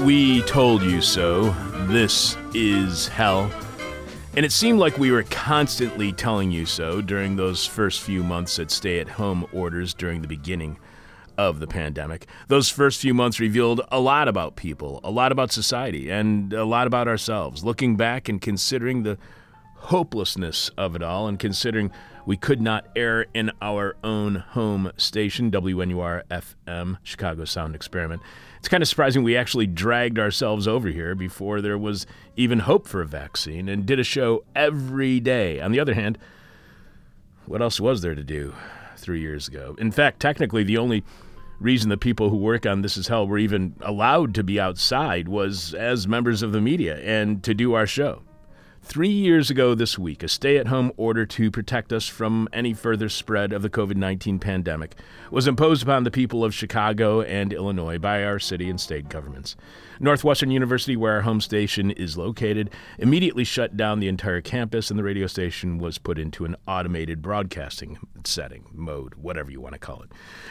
we told you so. This is hell. And it seemed like we were constantly telling you so during those first few months at stay at home orders during the beginning of the pandemic. Those first few months revealed a lot about people, a lot about society, and a lot about ourselves. Looking back and considering the hopelessness of it all, and considering we could not air in our own home station, WNUR FM, Chicago Sound Experiment. It's kind of surprising we actually dragged ourselves over here before there was even hope for a vaccine and did a show every day. On the other hand, what else was there to do three years ago? In fact, technically, the only reason the people who work on This Is Hell were even allowed to be outside was as members of the media and to do our show. Three years ago this week, a stay at home order to protect us from any further spread of the COVID 19 pandemic was imposed upon the people of Chicago and Illinois by our city and state governments. Northwestern University, where our home station is located, immediately shut down the entire campus, and the radio station was put into an automated broadcasting setting, mode, whatever you want to call it.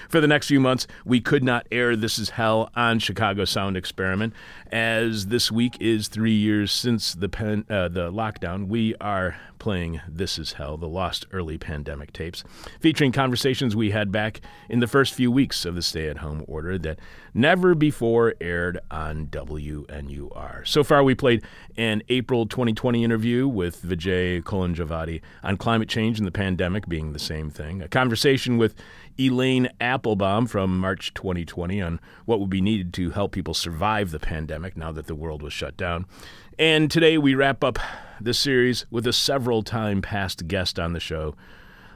For the next few months, we could not air This Is Hell on Chicago Sound Experiment, as this week is three years since the, pen, uh, the lockdown. We are playing This Is Hell, the lost early pandemic tapes, featuring conversations we had back in the first few weeks of the stay at home order that never before aired on WNUR. So far, we played an April 2020 interview with Vijay Kolinjivadi on climate change and the pandemic being the same thing, a conversation with Elaine Appelbaum from March 2020 on what would be needed to help people survive the pandemic now that the world was shut down. And today we wrap up this series with a several time past guest on the show.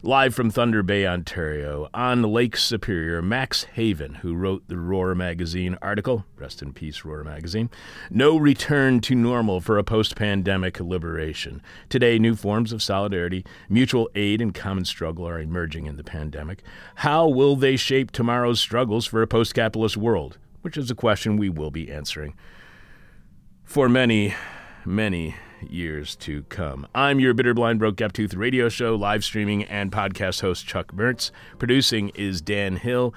Live from Thunder Bay, Ontario, on Lake Superior, Max Haiven, who wrote the Roar Magazine article, rest in peace, Roar Magazine, No Return to Normal for a Post Pandemic Liberation. Today, new forms of solidarity, mutual aid, and common struggle are emerging in the pandemic. How will they shape tomorrow's struggles for a post capitalist world? Which is a question we will be answering for many, many years to come. I'm your bitter, blind, broke, gap tooth radio show, live streaming, and podcast host Chuck Mertz. Producing is Dan Hill.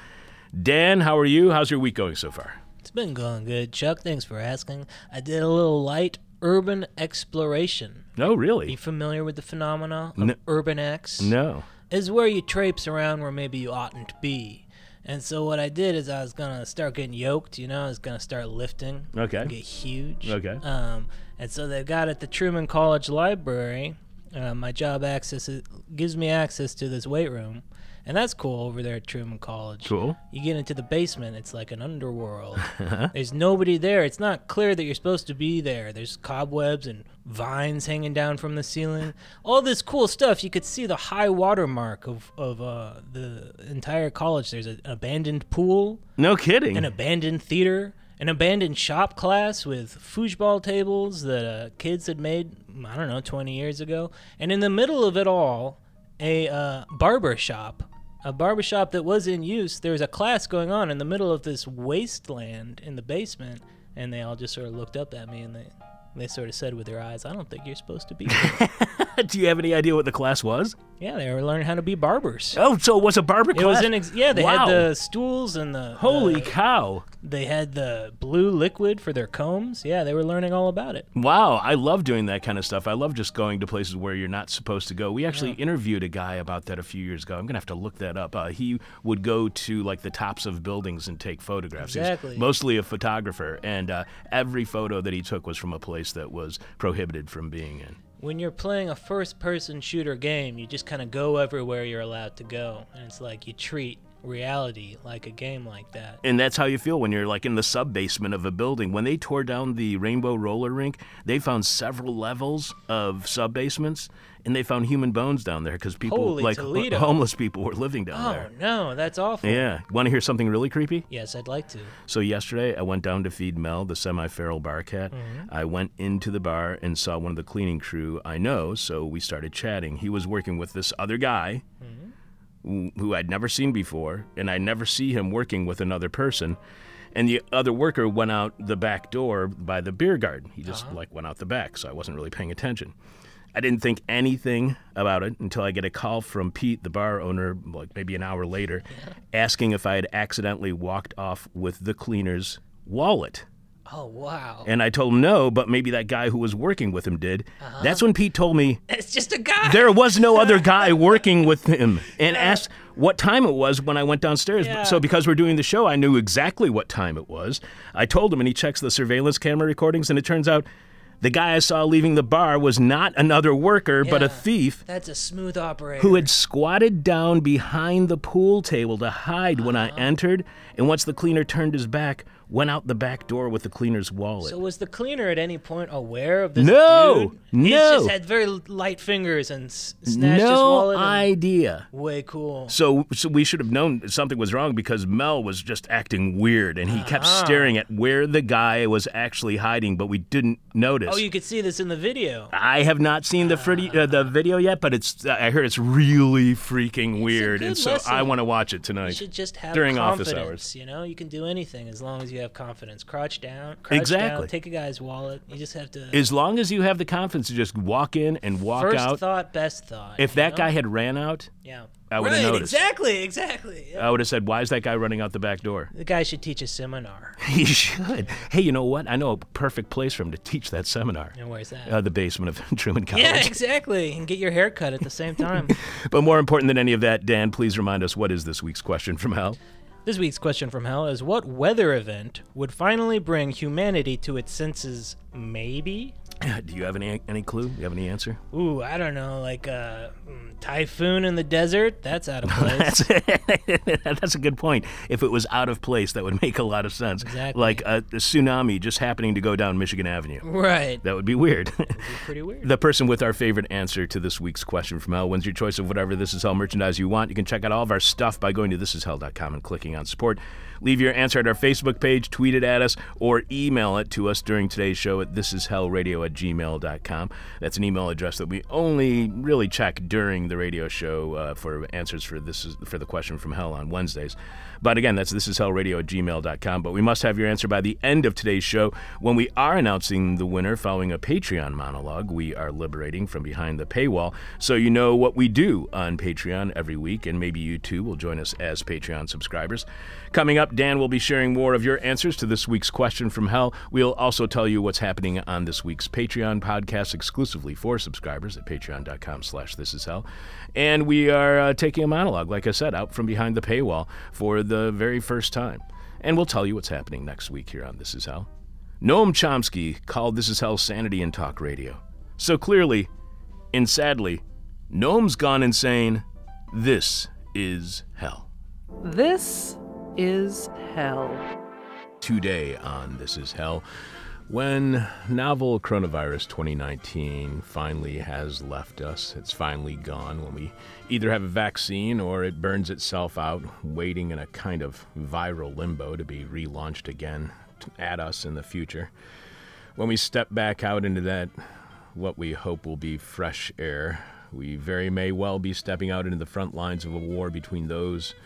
Dan, how are you? How's your week going so far? It's been going good, Chuck. Thanks for asking. I did a little light urban exploration. No, Are really? you familiar with the phenomena of No. urban X? No. Is where you traipse around where maybe you oughtn't to be. And so what I did is I was gonna start getting yoked. You know, I was gonna start lifting. Okay. Get huge. Okay. Um, and so they've got at the Truman College Library. Uh, my job access is, gives me access to this weight room, and that's cool over there at Truman College. Cool. You get into the basement, it's like an underworld. There's nobody there. It's not clear that you're supposed to be there. There's cobwebs and vines hanging down from the ceiling. All this cool stuff. You could see the high water mark of, of uh, the entire college. There's a, an abandoned pool, No kidding. an abandoned theater, an abandoned shop class with foosball tables that uh, kids had made, I don't know, 20 years ago. And in the middle of it all, a uh, barber shop. A barber shop that was in use. There was a class going on in the middle of this wasteland in the basement, and they all just sort of looked up at me and they, they sort of said with their eyes, I don't think you're supposed to be here. Do you have any idea what the class was? yeah, they were learning how to be barbers. Oh, so it was a barber It class? was an ex- yeah. They Wow. had the stools and the Holy the- cow. They had the blue liquid for their combs. Yeah, they were learning all about it. Wow, I love doing that kind of stuff. I love just going to places where you're not supposed to go. We actually interviewed a guy about that a few years ago. I'm gonna have to look that up. Uh, he would go to like the tops of buildings and take photographs. Exactly. mostly a photographer, and uh, every photo that he took was from a place that was prohibited from being in. When you're playing a first person shooter game, you just kind of go everywhere you're allowed to go. And it's like you treat reality like a game like that. And that's how you feel when you're like in the sub basement of a building. When they tore down the Rainbo Roller Rink, they found several levels of sub basements, and they found human bones down there because people, Holy like Toledo. homeless people, were living down there. Oh, no, that's awful. Yeah. Want to hear something really creepy? Yes, I'd like to. So yesterday I went down to feed Mel, the semi-feral bar cat. Mm-hmm. I went into the bar and saw one of the cleaning crew I know, so we started chatting. He was working with this other guy mm-hmm. who who I'd never seen before, and I never see him working with another person. And the other worker went out the back door by the beer garden. He just uh-huh. like went out the back, so I wasn't really paying attention. I didn't think anything about it until I get a call from Pete, the bar owner, like maybe an hour later, asking if I had accidentally walked off with the cleaner's wallet. Oh wow. And I told him no, but maybe that guy who was working with him did. Uh-huh. That's when Pete told me It's just a guy. there was no other guy working with him and asked what time it was when I went downstairs. Yeah. So because we're doing the show, I knew exactly what time it was. I told him and he checks the surveillance camera recordings and it turns out the guy I saw leaving the bar was not another worker but a thief That's a smooth operator. who had squatted down behind the pool table to hide when I uh-huh. entered and once the cleaner turned his back went out the back door with the cleaner's wallet. So was the cleaner at any point aware of this No, dude? He no. just had very light fingers and s- snatched his wallet. and- idea. Way cool. So, so we should have known something was wrong because Mel was just acting weird, and he kept Ah. staring at where the guy was actually hiding, but we didn't notice. Oh, you could see this in the video. I have not seen the fritty, uh, the video yet, but it's I heard it's really freaking weird, and so I want to watch it tonight. You should just have during office hours. You know, you can do anything as long as you have confidence. Crouch down, crouch Exactly. down, take a guy's wallet. You just have to. As long as you have the confidence to just walk in and walk First out. thought, best thought. if that know? guy had ran out, yeah, I would've right, noticed. Exactly, exactly. Yeah. I would have said, "Why is that guy running out the back door?" the guy should teach a seminar. He should. Hey, you know what? I know a perfect place for him to teach that seminar. And where's that? Uh, the basement of Truman College. yeah, exactly. And get your hair cut at the same time. But more important than any of that, Dan, please remind us what is this week's question from hell? This week's question from hell is what weather event would finally bring humanity to its senses maybe? Do you have any any clue? Do you have any answer? Ooh, I don't know, like a mm, typhoon in the desert? That's out of place. That's that's a good point. If it was out of place, that would make a lot of sense. Exactly. Like a, a tsunami just happening to go down Michigan Avenue. right. That would be weird. Pretty weird. the person with our favorite answer to this week's question from hell wins your choice of whatever This Is Hell merchandise you want. You can check out all of our stuff by going to thisishell.com and clicking on support. Leave your answer at our Facebook page, tweet it at us, or email it to us during today's show at thisishellradio at gmail.com. That's an email address that we only really check during the radio show uh, for answers for this is for the question from hell on Wednesdays. But again, that's thisishellradio at gmail.com. But we must have your answer by the end of today's show when we are announcing the winner following a Patreon monologue we are liberating from behind the paywall. So you know what we do on Patreon every week, and maybe you too will join us as Patreon subscribers. Coming up, Dan will be sharing more of your answers to this week's question from hell. We'll also tell you what's happening on this week's Patreon podcast exclusively for subscribers at patreon.com slash this is hell. And we are uh, taking a monologue, like I said, out from behind the paywall for the very first time. And we'll tell you what's happening next week here on This Is Hell. Noam Chomsky called This Is Hell sanity and talk radio. So clearly, and sadly, Noam's gone insane. This is hell. This is hell. today on This Is Hell. When novel coronavirus 2019 finally has left us, it's finally gone. When we either have a vaccine or it burns itself out, waiting in a kind of viral limbo to be relaunched again at us in the future. When we step back out into that, what we hope will be fresh air, we very may well be stepping out into the front lines of a war between those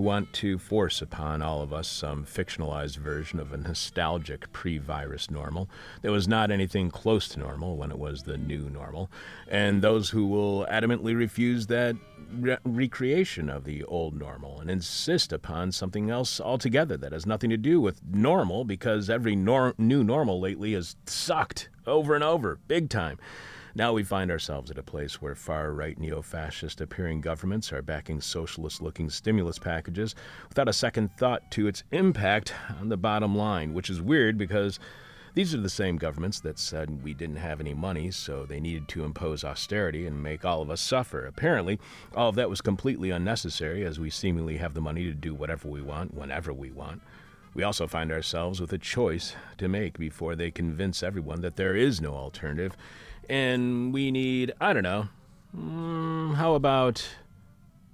who want to force upon all of us some fictionalized version of a nostalgic pre virus normal that was not anything close to normal when it was the new normal, and those who will adamantly refuse that re- recreation of the old normal and insist upon something else altogether that has nothing to do with normal because every nor- new normal lately has sucked over and over, big time. Now we find ourselves at a place where far right neo fascist appearing governments are backing socialist looking stimulus packages without a second thought to its impact on the bottom line, which is weird because these are the same governments that said we didn't have any money, so they needed to impose austerity and make all of us suffer. Apparently, all of that was completely unnecessary as we seemingly have the money to do whatever we want, whenever we want. We also find ourselves with a choice to make before they convince everyone that there is no alternative. And we need, I don't know, mm, how about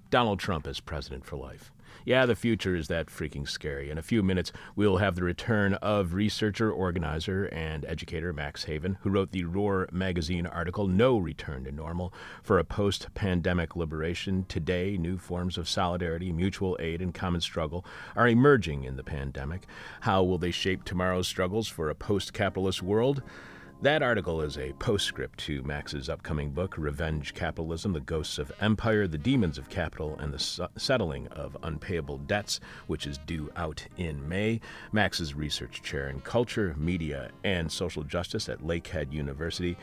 Donald Trump as president for life? Yeah, the future is that freaking scary. In a few minutes, we'll have the return of researcher, organizer, and educator Max Haiven, who wrote the Roar magazine article, No Return to Normal, for a post pandemic liberation. Today, new forms of solidarity, mutual aid, and common struggle are emerging in the pandemic. How will they shape tomorrow's struggles for a post capitalist world? That article is a postscript to Max's upcoming book, Revenge Capitalism The Ghosts of Empire, The Demons of Capital, and the Settling of Unpayable Debts, which is due out in May. Max is research chair in culture, media, and social justice at Lakehead University.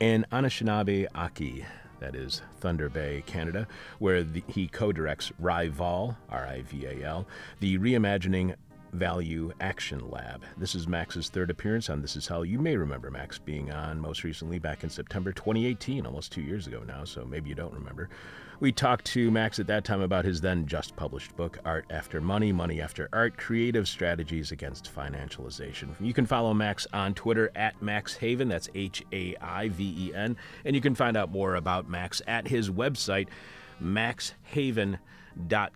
In Anishinaabe-Aki, that is Thunder Bay, Canada, where the, he co directs RIVAL, R I V A L, the reimagining Value Action Lab. This is Max's third appearance on This Is How. You may remember Max being on most recently back in September 2018, almost two years ago now, so maybe you don't remember. We talked to Max at that time about his then just published book, Art After Money, Money After Art Creative Strategies Against Financialization. You can follow Max on Twitter at Max Haiven, that's H A I V E N, and you can find out more about Max at his website, maxhaiven.com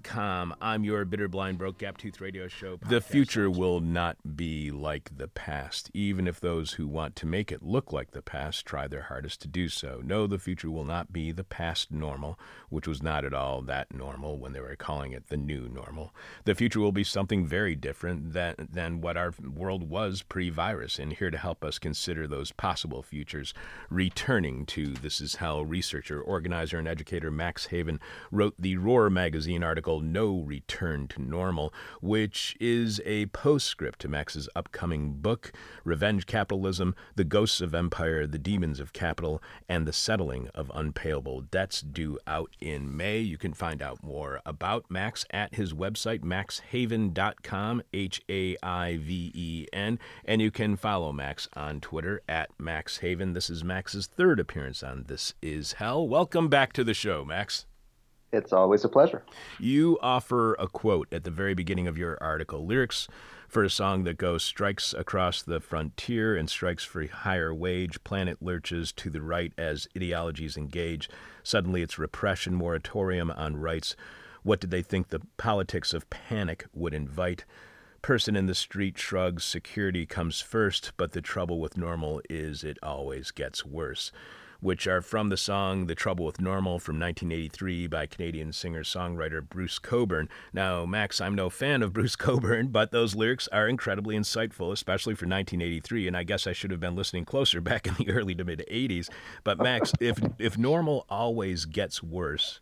com. I'm your bitter, blind, broke, gap tooth radio show. The future will not be like the past, even if those who want to make it look like the past try their hardest to do so. No, the future will not be the past normal, which was not at all that normal when they were calling it the new normal. The future will be something very different than, than what our world was pre virus. And here to help us consider those possible futures, returning to This Is Hell researcher, organizer, and educator Max Haiven wrote the Roar magazine magazine article No Return to Normal, which is a postscript to Max's upcoming book, Revenge Capitalism The Ghosts of Empire, The Demons of Capital, and the Settling of Unpayable Debts, due out in May. You can find out more about Max at his website, maxhaiven.com, H A I V E N, and you can follow Max on Twitter at maxhaiven. This is Max's third appearance on This Is Hell. Welcome back to the show, Max. It's always a pleasure. You offer a quote at the very beginning of your article lyrics for a song that goes strikes across the frontier and strikes for higher wage. Planet lurches to the right as ideologies engage. Suddenly it's repression, moratorium on rights. What did they think the politics of panic would invite? Person in the street shrugs, security comes first, but the trouble with normal is it always gets worse which are from the song The Trouble with Normal from 1983 by Canadian singer songwriter Bruce Cockburn. Now, Max, I'm no fan of Bruce Cockburn, but those lyrics are incredibly insightful, especially for 1983, and I guess I should have been listening closer back in the early to mid 80s. But, Max, if, if normal always gets worse,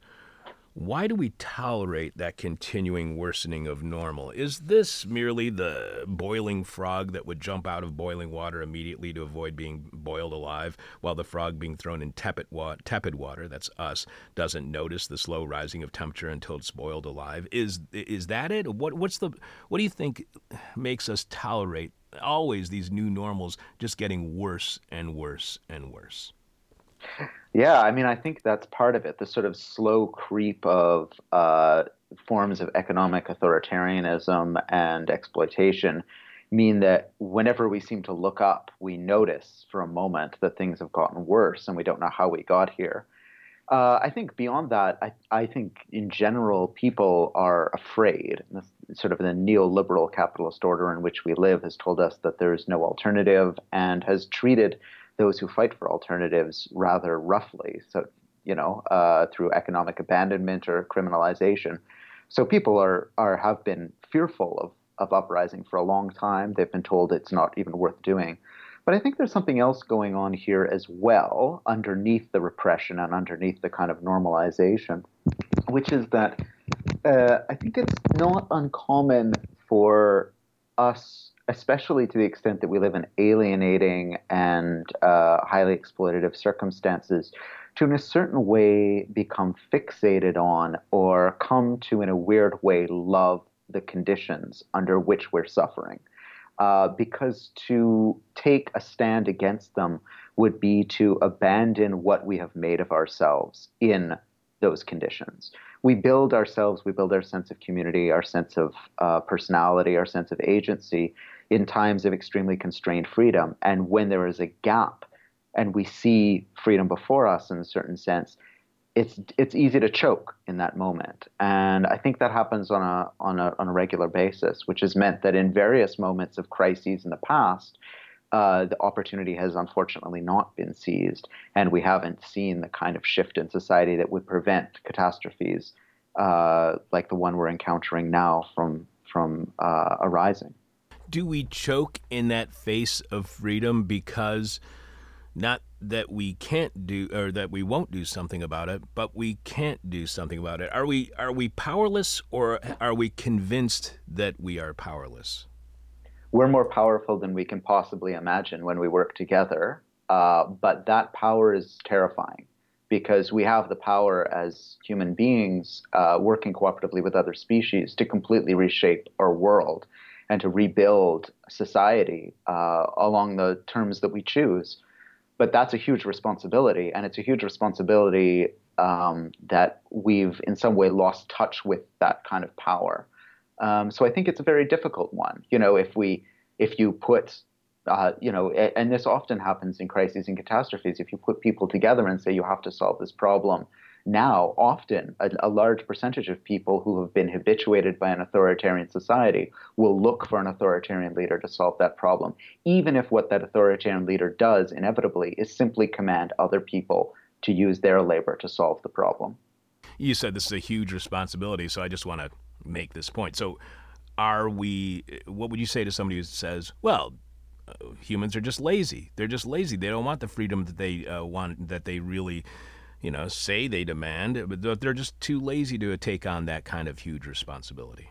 why do we tolerate that continuing worsening of normal? Is this merely the boiling frog that would jump out of boiling water immediately to avoid being boiled alive, while the frog being thrown in tepid, wa- tepid water, that's us, doesn't notice the slow rising of temperature until it's boiled alive? Is is that it? What what's the what do you think makes us tolerate always these new normals just getting worse and worse and worse? Yeah, I mean, I think that's part of it. The sort of slow creep of uh, forms of economic authoritarianism and exploitation mean that whenever we seem to look up, we notice for a moment that things have gotten worse and we don't know how we got here. Uh, I think beyond that, I, I, think in general, people are afraid. This, sort of the neoliberal capitalist order in which we live has told us that there is no alternative and has treated those who fight for alternatives rather roughly. So, you know, uh, through economic abandonment or criminalization. So people are are have been fearful of of uprising for a long time. They've been told it's not even worth doing. But I think there's something else going on here as well, underneath the repression and underneath the kind of normalization, which is that uh, I think it's not uncommon for us especially to the extent that we live in alienating and uh, highly exploitative circumstances, to in a certain way become fixated on or come to, in a weird way, love the conditions under which we're suffering. Uh, because to take a stand against them would be to abandon what we have made of ourselves in those conditions we build ourselves, we build our sense of community, our sense of uh, personality, our sense of agency in times of extremely constrained freedom. And when there is a gap and we see freedom before us in a certain sense, it's it's easy to choke in that moment. And I think that happens on a on a on a regular basis, which has meant that in various moments of crises in the past, uh, the opportunity has unfortunately not been seized, and we haven't seen the kind of shift in society that would prevent catastrophes uh, like the one we're encountering now from from uh, arising. Do we choke in that face of freedom because Not that we can't do or that we won't do something about it, but we can't do something about it. Are we are we powerless or are we convinced that we are powerless? We're more powerful than we can possibly imagine when we work together, uh, but that power is terrifying because we have the power as human beings uh, working cooperatively with other species to completely reshape our world and to rebuild society uh, along the terms that we choose. But that's a huge responsibility, and it's a huge responsibility um, that we've in some way lost touch with that kind of power. Um, so I think it's a very difficult one. You know, if we if you put uh, you know, and this often happens in crises and catastrophes. If you put people together and say you have to solve this problem, now often a, a, large percentage of people who have been habituated by an authoritarian society will look for an authoritarian leader to solve that problem, even if what that authoritarian leader does inevitably is simply command other people to use their labor to solve the problem. You said this is a huge responsibility, so I just want to make this point. So, are we, what would you say to somebody who says, well, uh, humans are just lazy. They're just lazy. They don't want the freedom that they uh, want, that they really you know, say they demand, but they're just too lazy to take on that kind of huge responsibility.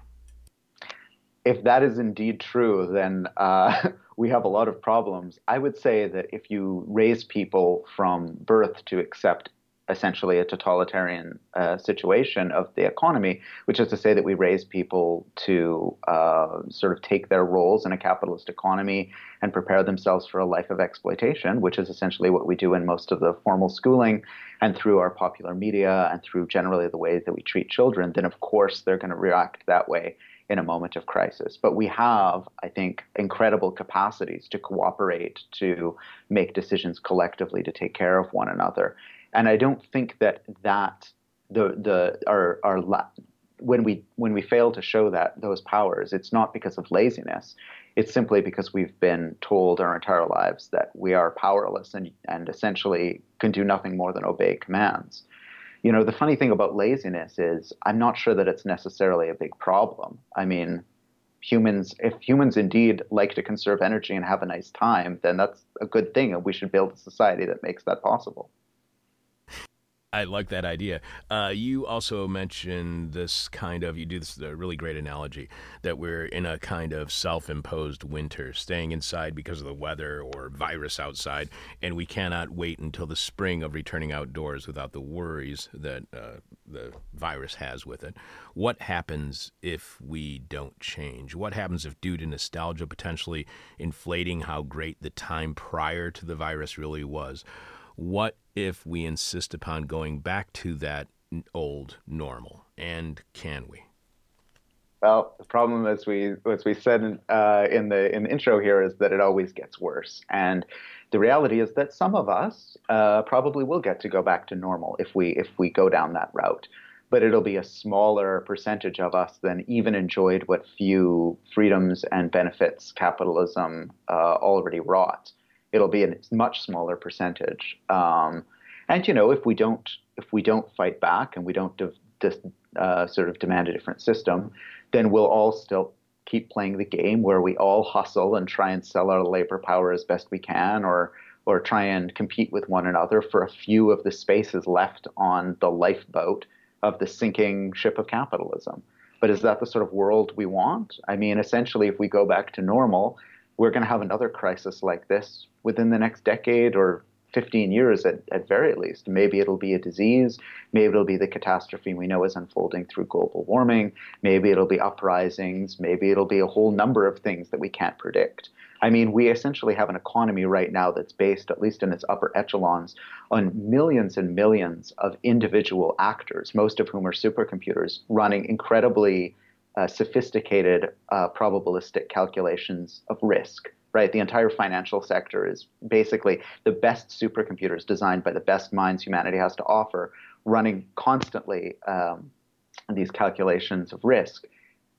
If that is indeed true, then uh, we have a lot of problems. I would say that if you raise people from birth to accept essentially a totalitarian uh, situation of the economy, which is to say that we raise people to uh, sort of take their roles in a capitalist economy and prepare themselves for a life of exploitation, which is essentially what we do in most of the formal schooling and through our popular media and through generally the way that we treat children, then of course they're going to react that way in a moment of crisis. But we have, I think, incredible capacities to cooperate, to make decisions collectively, to take care of one another. And I don't think that that the the our our when we when we fail to show that those powers, it's not because of laziness. It's simply because we've been told our entire lives that we are powerless and and essentially can do nothing more than obey commands. You know, the funny thing about laziness is I'm not sure that it's necessarily a big problem. I mean, humans if humans indeed like to conserve energy and have a nice time, then that's a good thing and we should build a society that makes that possible. I like that idea. Uh, you also mentioned this kind of, you do this really great analogy that we're in a kind of self imposed winter, staying inside because of the weather or virus outside, and we cannot wait until the spring of returning outdoors without the worries that uh, the virus has with it. What happens if we don't change? What happens if, due to nostalgia potentially inflating how great the time prior to the virus really was? What if we insist upon going back to that old normal? And can we? Well, the problem, as we as we said uh, in the in the intro here, is that it always gets worse. And the reality is that some of us uh, probably will get to go back to normal if we if we go down that route. But it'll be a smaller percentage of us than even enjoyed what few freedoms and benefits capitalism uh, already wrought it'll be a much smaller percentage. Um, and you know, if we don't if we don't fight back and we don't de- de- uh, sort of demand a different system, then we'll all still keep playing the game where we all hustle and try and sell our labor power as best we can, or or try and compete with one another for a few of the spaces left on the lifeboat of the sinking ship of capitalism. But is that the sort of world we want? I mean, essentially, if we go back to normal, we're going to have another crisis like this within the next decade or 15 years at, at very least. Maybe it'll be a disease. Maybe it'll be the catastrophe we know is unfolding through global warming. Maybe it'll be uprisings. Maybe it'll be a whole number of things that we can't predict. I mean, we essentially have an economy right now that's based, at least in its upper echelons, on millions and millions of individual actors, most of whom are supercomputers, running incredibly uh, sophisticated uh, probabilistic calculations of risk right? The entire financial sector is basically the best supercomputers designed by the best minds humanity has to offer, running constantly um, these calculations of risk.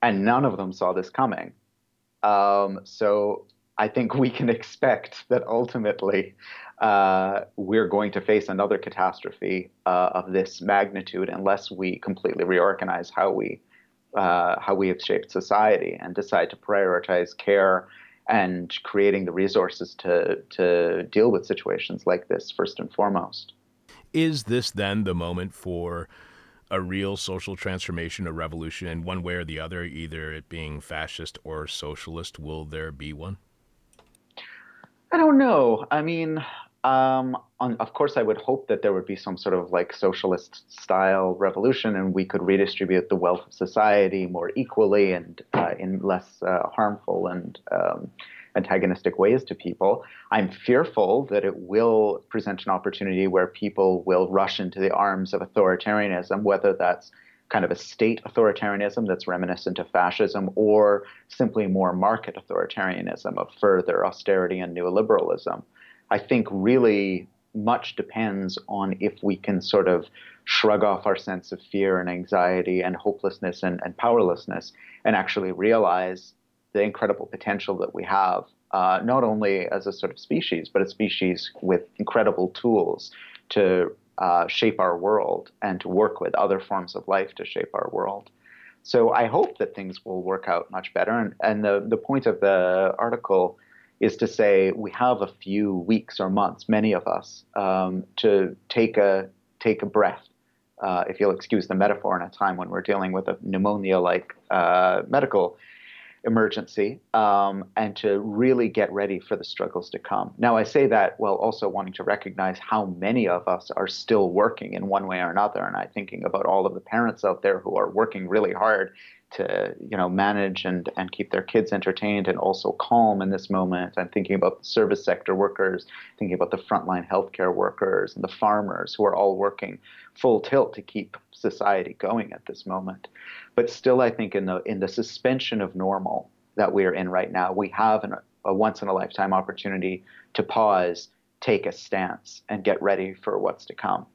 And none of them saw this coming. Um, so I think we can expect that ultimately uh, we're going to face another catastrophe uh, of this magnitude unless we completely reorganize how we uh, how we have shaped society and decide to prioritize care and creating the resources to to deal with situations like this first and foremost. Is this then the moment for a real social transformation, a revolution, in one way or the other, either it being fascist or socialist? Will there be one? I don't know. I mean, um, on, of course, I would hope that there would be some sort of like socialist style revolution, and we could redistribute the wealth of society more equally and uh, in less uh, harmful and um, antagonistic ways to people. I'm fearful that it will present an opportunity where people will rush into the arms of authoritarianism, whether that's kind of a state authoritarianism that's reminiscent of fascism, or simply more market authoritarianism of further austerity and neoliberalism. I think really much depends on if we can sort of shrug off our sense of fear and anxiety and hopelessness and, and powerlessness and actually realize the incredible potential that we have, uh, not only as a sort of species, but a species with incredible tools to uh, shape our world and to work with other forms of life to shape our world. So I hope that things will work out much better. And, and the, the point of the article is to say we have a few weeks or months, many of us, um, to take a take a breath. Uh, if you'll excuse the metaphor, in a time when we're dealing with a pneumonia-like uh, medical emergency, um, and to really get ready for the struggles to come. Now, I say that while also wanting to recognize how many of us are still working in one way or another, and I'm thinking about all of the parents out there who are working really hard to you know manage and and keep their kids entertained and also calm in this moment. I'm thinking about the service sector workers, thinking about the frontline healthcare workers and the farmers who are all working full tilt to keep society going at this moment. But still, I think in the in the suspension of normal that we are in right now, we have an, a once in a lifetime opportunity to pause, take a stance, and get ready for what's to come.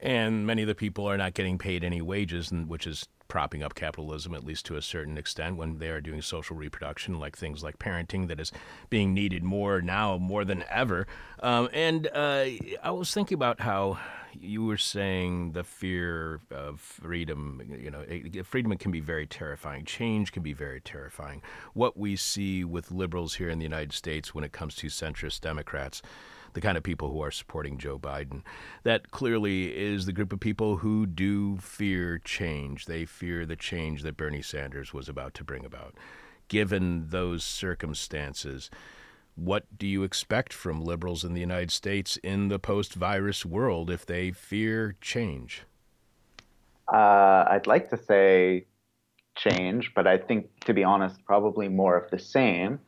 And many of the people are not getting paid any wages, which is propping up capitalism, at least to a certain extent, when they are doing social reproduction, like things like parenting, that is being needed more now more than ever. Um, and uh, I was thinking about how you were saying the fear of freedom. You know, freedom can be very terrifying. Change can be very terrifying. What we see with liberals here in the United States when it comes to centrist Democrats the kind of people who are supporting Joe Biden. That clearly is the group of people who do fear change. They fear the change that Bernie Sanders was about to bring about. Given those circumstances, what do you expect from liberals in the United States in the post virus world if they fear change? Uh, I'd like to say change, but I think, to be honest, probably more of the same.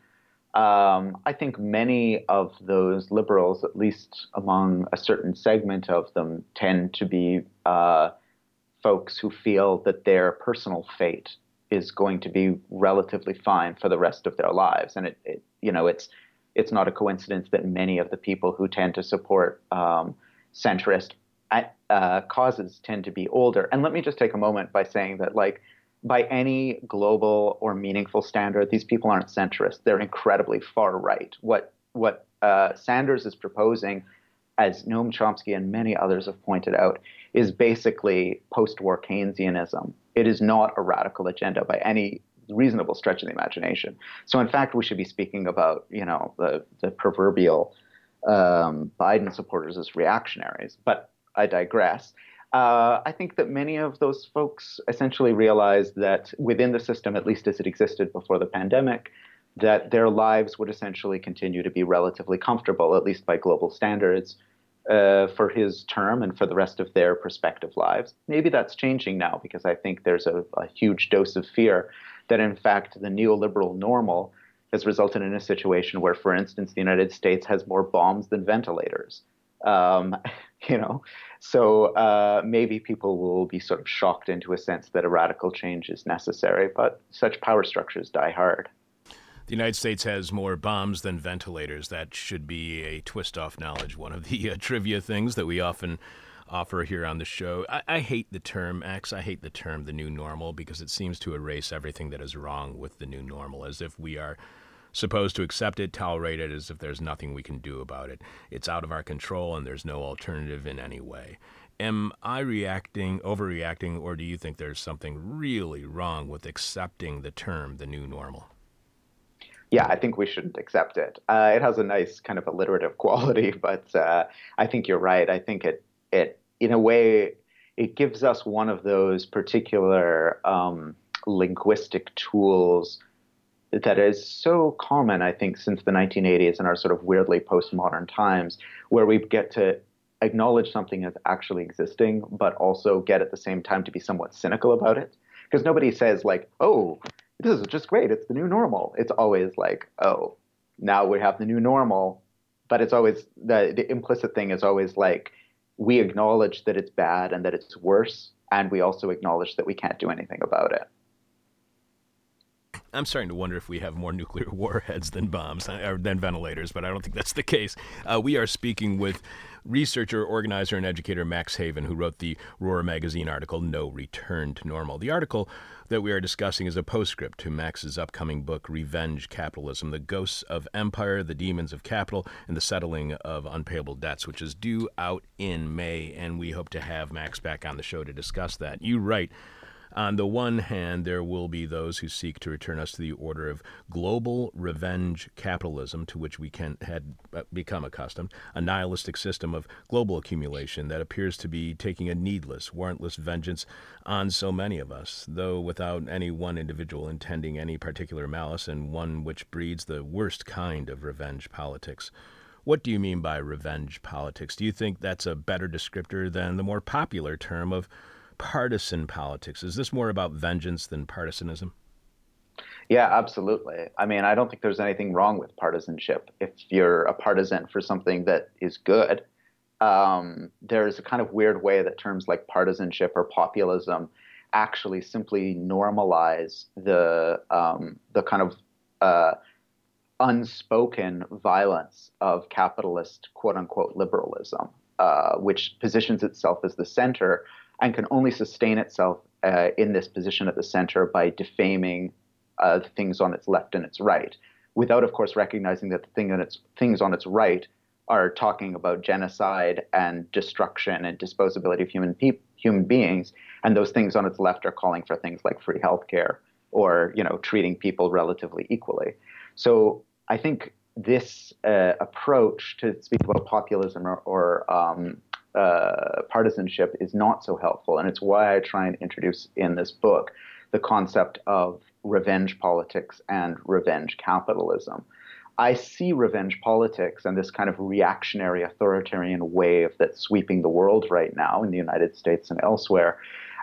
Um, I think many of those liberals, at least among a certain segment of them, tend to be uh, folks who feel that their personal fate is going to be relatively fine for the rest of their lives, and it, it you know, it's it's not a coincidence that many of the people who tend to support um, centrist uh, causes tend to be older. And let me just take a moment by saying that, like by any global or meaningful standard, these people aren't centrist. They're incredibly far right. What what uh, Sanders is proposing, as Noam Chomsky and many others have pointed out, is basically post-war Keynesianism. It is not a radical agenda by any reasonable stretch of the imagination. So, in fact, we should be speaking about you know the the proverbial um, Biden supporters as reactionaries. But I digress uh, I think that many of those folks essentially realized that within the system, at least as it existed before the pandemic, that their lives would essentially continue to be relatively comfortable, at least by global standards, uh, for his term and for the rest of their prospective lives. Maybe that's changing now because I think there's a, a huge dose of fear that, in fact, the neoliberal normal has resulted in a situation where, for instance, the United States has more bombs than ventilators. Um, you know, so uh, maybe people will be sort of shocked into a sense that a radical change is necessary, but such power structures die hard. The United States has more bombs than ventilators. That should be a twist off knowledge, one of the uh, trivia things that we often offer here on the show. I, I, hate the term X. I hate the term the new normal because it seems to erase everything that is wrong with the new normal, as if we are supposed to accept it, tolerate it as if there's nothing we can do about it. It's out of our control and there's no alternative in any way. Am I reacting, overreacting, or do you think there's something really wrong with accepting the term the new normal? yeah, I think we shouldn't accept it. Uh, it has a nice kind of alliterative quality, but uh, I think you're right. I think it it in a way it gives us one of those particular um, linguistic tools that is so common, I think, since the 1980s and our sort of weirdly postmodern times, where we get to acknowledge something as actually existing, but also get at the same time to be somewhat cynical about it. Because nobody says, like, oh, this is just great, it's the new normal. It's always like, oh, now we have the new normal. But it's always the, the implicit thing is always like, we acknowledge that it's bad and that it's worse, and we also acknowledge that we can't do anything about it. I'm starting to wonder if we have more nuclear warheads than bombs uh, or than ventilators, but I don't think that's the case. Uh, we are speaking with researcher, organizer, and educator Max Haiven, who wrote the Roar magazine article "No Return to Normal." The article that we are discussing is a postscript to Max's upcoming book "Revenge Capitalism: The Ghosts of Empire, the Demons of Capital, and the Settling of Unpayable Debts," which is due out in May, and we hope to have Max back on the show to discuss that. You write. On the one hand, there will be those who seek to return us to the order of global revenge capitalism to which we can had uh, become accustomed, a nihilistic system of global accumulation that appears to be taking a needless, warrantless vengeance on so many of us, though without any one individual intending any particular malice, and one which breeds the worst kind of revenge politics. What do you mean by revenge politics? Do you think that's a better descriptor than the more popular term of partisan politics. Is this more about vengeance than partisanism? Yeah, absolutely. I mean, I don't think there's anything wrong with partisanship. If you're a partisan for something that is good, um, there's a kind of weird way that terms like partisanship or populism actually simply normalize the um, the kind of uh, unspoken violence of capitalist quote unquote liberalism, uh, which positions itself as the center and can only sustain itself uh, in this position at the center by defaming uh, things on its left and its right, without, of course, recognizing that the thing on its, things on its right are talking about genocide and destruction and disposability of human pe- human beings, and those things on its left are calling for things like free healthcare or you know treating people relatively equally. So I think this uh, approach to speak about populism or, or um, uh, partisanship is not so helpful. And it's why I try and introduce in this book the concept of revenge politics and revenge capitalism. I see revenge politics and this kind of reactionary authoritarian wave that's sweeping the world right now in the United States and elsewhere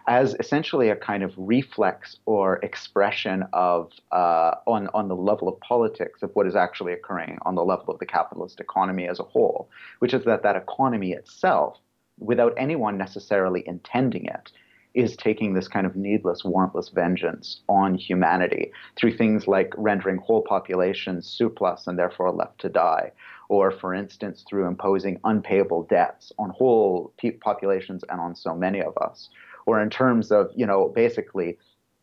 as essentially a kind of reflex or expression of uh, on on the level of politics of what is actually occurring on the level of the capitalist economy as a whole, which is that that economy itself, without anyone necessarily intending it, is taking this kind of needless, warrantless vengeance on humanity through things like rendering whole populations surplus and therefore left to die, or, for instance, through imposing unpayable debts on whole populations and on so many of us, or in terms of, you know, basically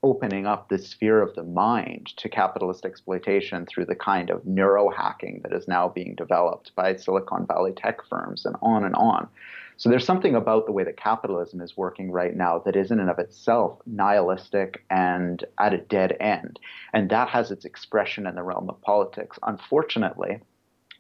opening up the sphere of the mind to capitalist exploitation through the kind of neurohacking that is now being developed by Silicon Valley tech firms and on and on. So there's something about the way that capitalism is working right now that is in and of itself nihilistic and at a dead end. And that has its expression in the realm of politics. Unfortunately,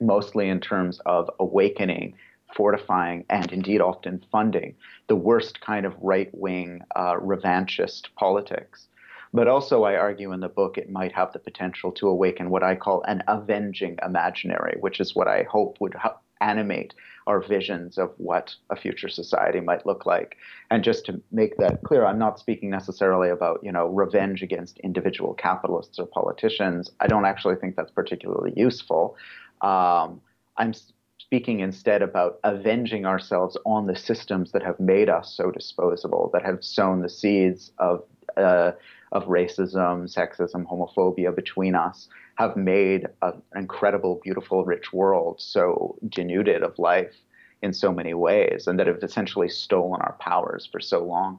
mostly in terms of awakening fortifying and indeed often funding the worst kind of right wing uh, revanchist politics. But also, I argue in the book, it might have the potential to awaken what I call an avenging imaginary, which is what I hope would ha- animate our visions of what a future society might look like. And just to make that clear, I'm not speaking necessarily about, you know, revenge against individual capitalists or politicians. I don't actually think that's particularly useful. Um, I'm speaking instead about avenging ourselves on the systems that have made us so disposable, that have sown the seeds of uh, of racism, sexism, homophobia between us, have made an incredible, beautiful, rich world so denuded of life in so many ways, and that have essentially stolen our powers for so long.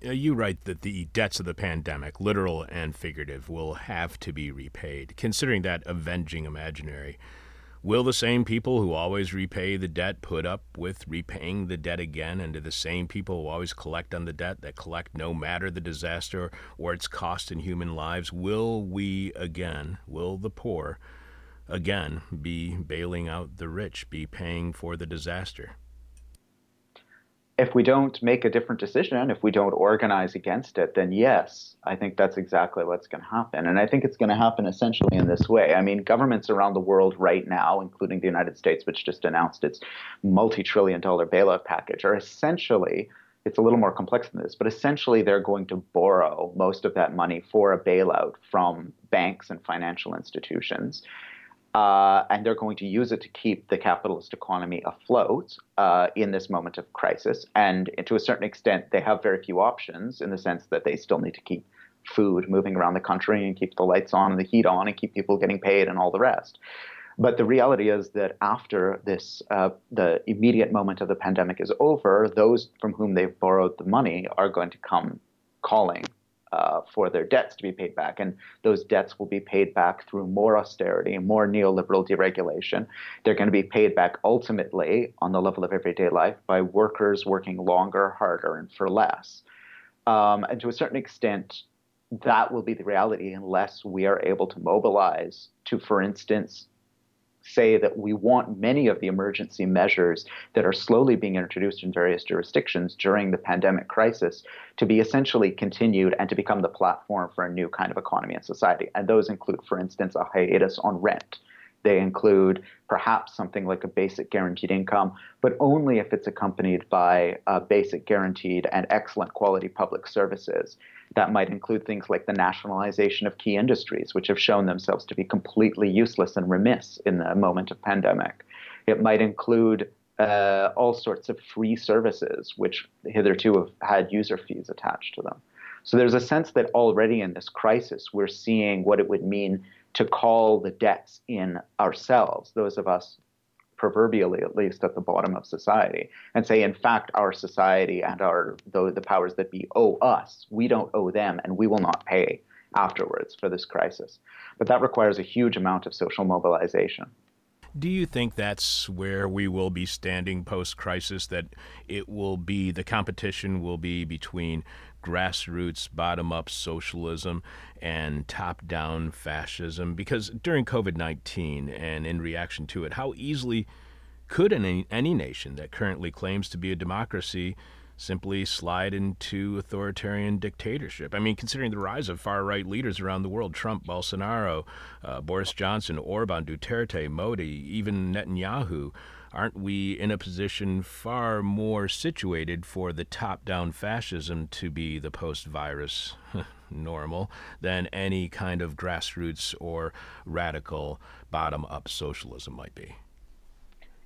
You write that the debts of the pandemic, literal and figurative, will have to be repaid. Considering that avenging imaginary, Will the same people who always repay the debt put up with repaying the debt again? And do the same people who always collect on the debt that collect no matter the disaster or its cost in human lives? Will we again, will the poor again be bailing out the rich, be paying for the disaster? If we don't make a different decision, if we don't organize against it, then yes, I think that's exactly what's going to happen. And I think it's going to happen essentially in this way. I mean, governments around the world right now, including the United States, which just announced its multi trillion dollar bailout package, are essentially it's a little more complex than this, but essentially they're going to borrow most of that money for a bailout from banks and financial institutions uh, and they're going to use it to keep the capitalist economy afloat uh, in this moment of crisis. And to a certain extent, they have very few options in the sense that they still need to keep food moving around the country and keep the lights on and the heat on and keep people getting paid and all the rest. But the reality is that after this, uh, the immediate moment of the pandemic is over, those from whom they've borrowed the money are going to come calling uh, for their debts to be paid back. And those debts will be paid back through more austerity and more neoliberal deregulation. They're going to be paid back ultimately on the level of everyday life by workers working longer, harder, and for less. Um, and to a certain extent, that will be the reality unless we are able to mobilize to, for instance, say that we want many of the emergency measures that are slowly being introduced in various jurisdictions during the pandemic crisis to be essentially continued and to become the platform for a new kind of economy and society. And those include, for instance, a hiatus on rent. They include perhaps something like a basic guaranteed income, but only if it's accompanied by a basic guaranteed and excellent quality public services. That might include things like the nationalization of key industries, which have shown themselves to be completely useless and remiss in the moment of pandemic. It might include uh, all sorts of free services, which hitherto have had user fees attached to them. So there's a sense that already in this crisis, we're seeing what it would mean to call the debts in ourselves, those of us proverbially at least at the bottom of society and say in fact our society and our the, the powers that be owe us we don't owe them and we will not pay afterwards for this crisis but that requires a huge amount of social mobilization do you think that's where we will be standing post crisis? That it will be, the competition will be between grassroots, bottom up socialism and top down fascism? Because during COVID 19 and in reaction to it, how easily could any, any nation that currently claims to be a democracy simply slide into authoritarian dictatorship. I mean, considering the rise of far right leaders around the world Trump, Bolsonaro, uh, Boris Johnson, Orban, Duterte, Modi, even Netanyahu aren't we in a position far more situated for the top down fascism to be the post virus normal than any kind of grassroots or radical bottom up socialism might be?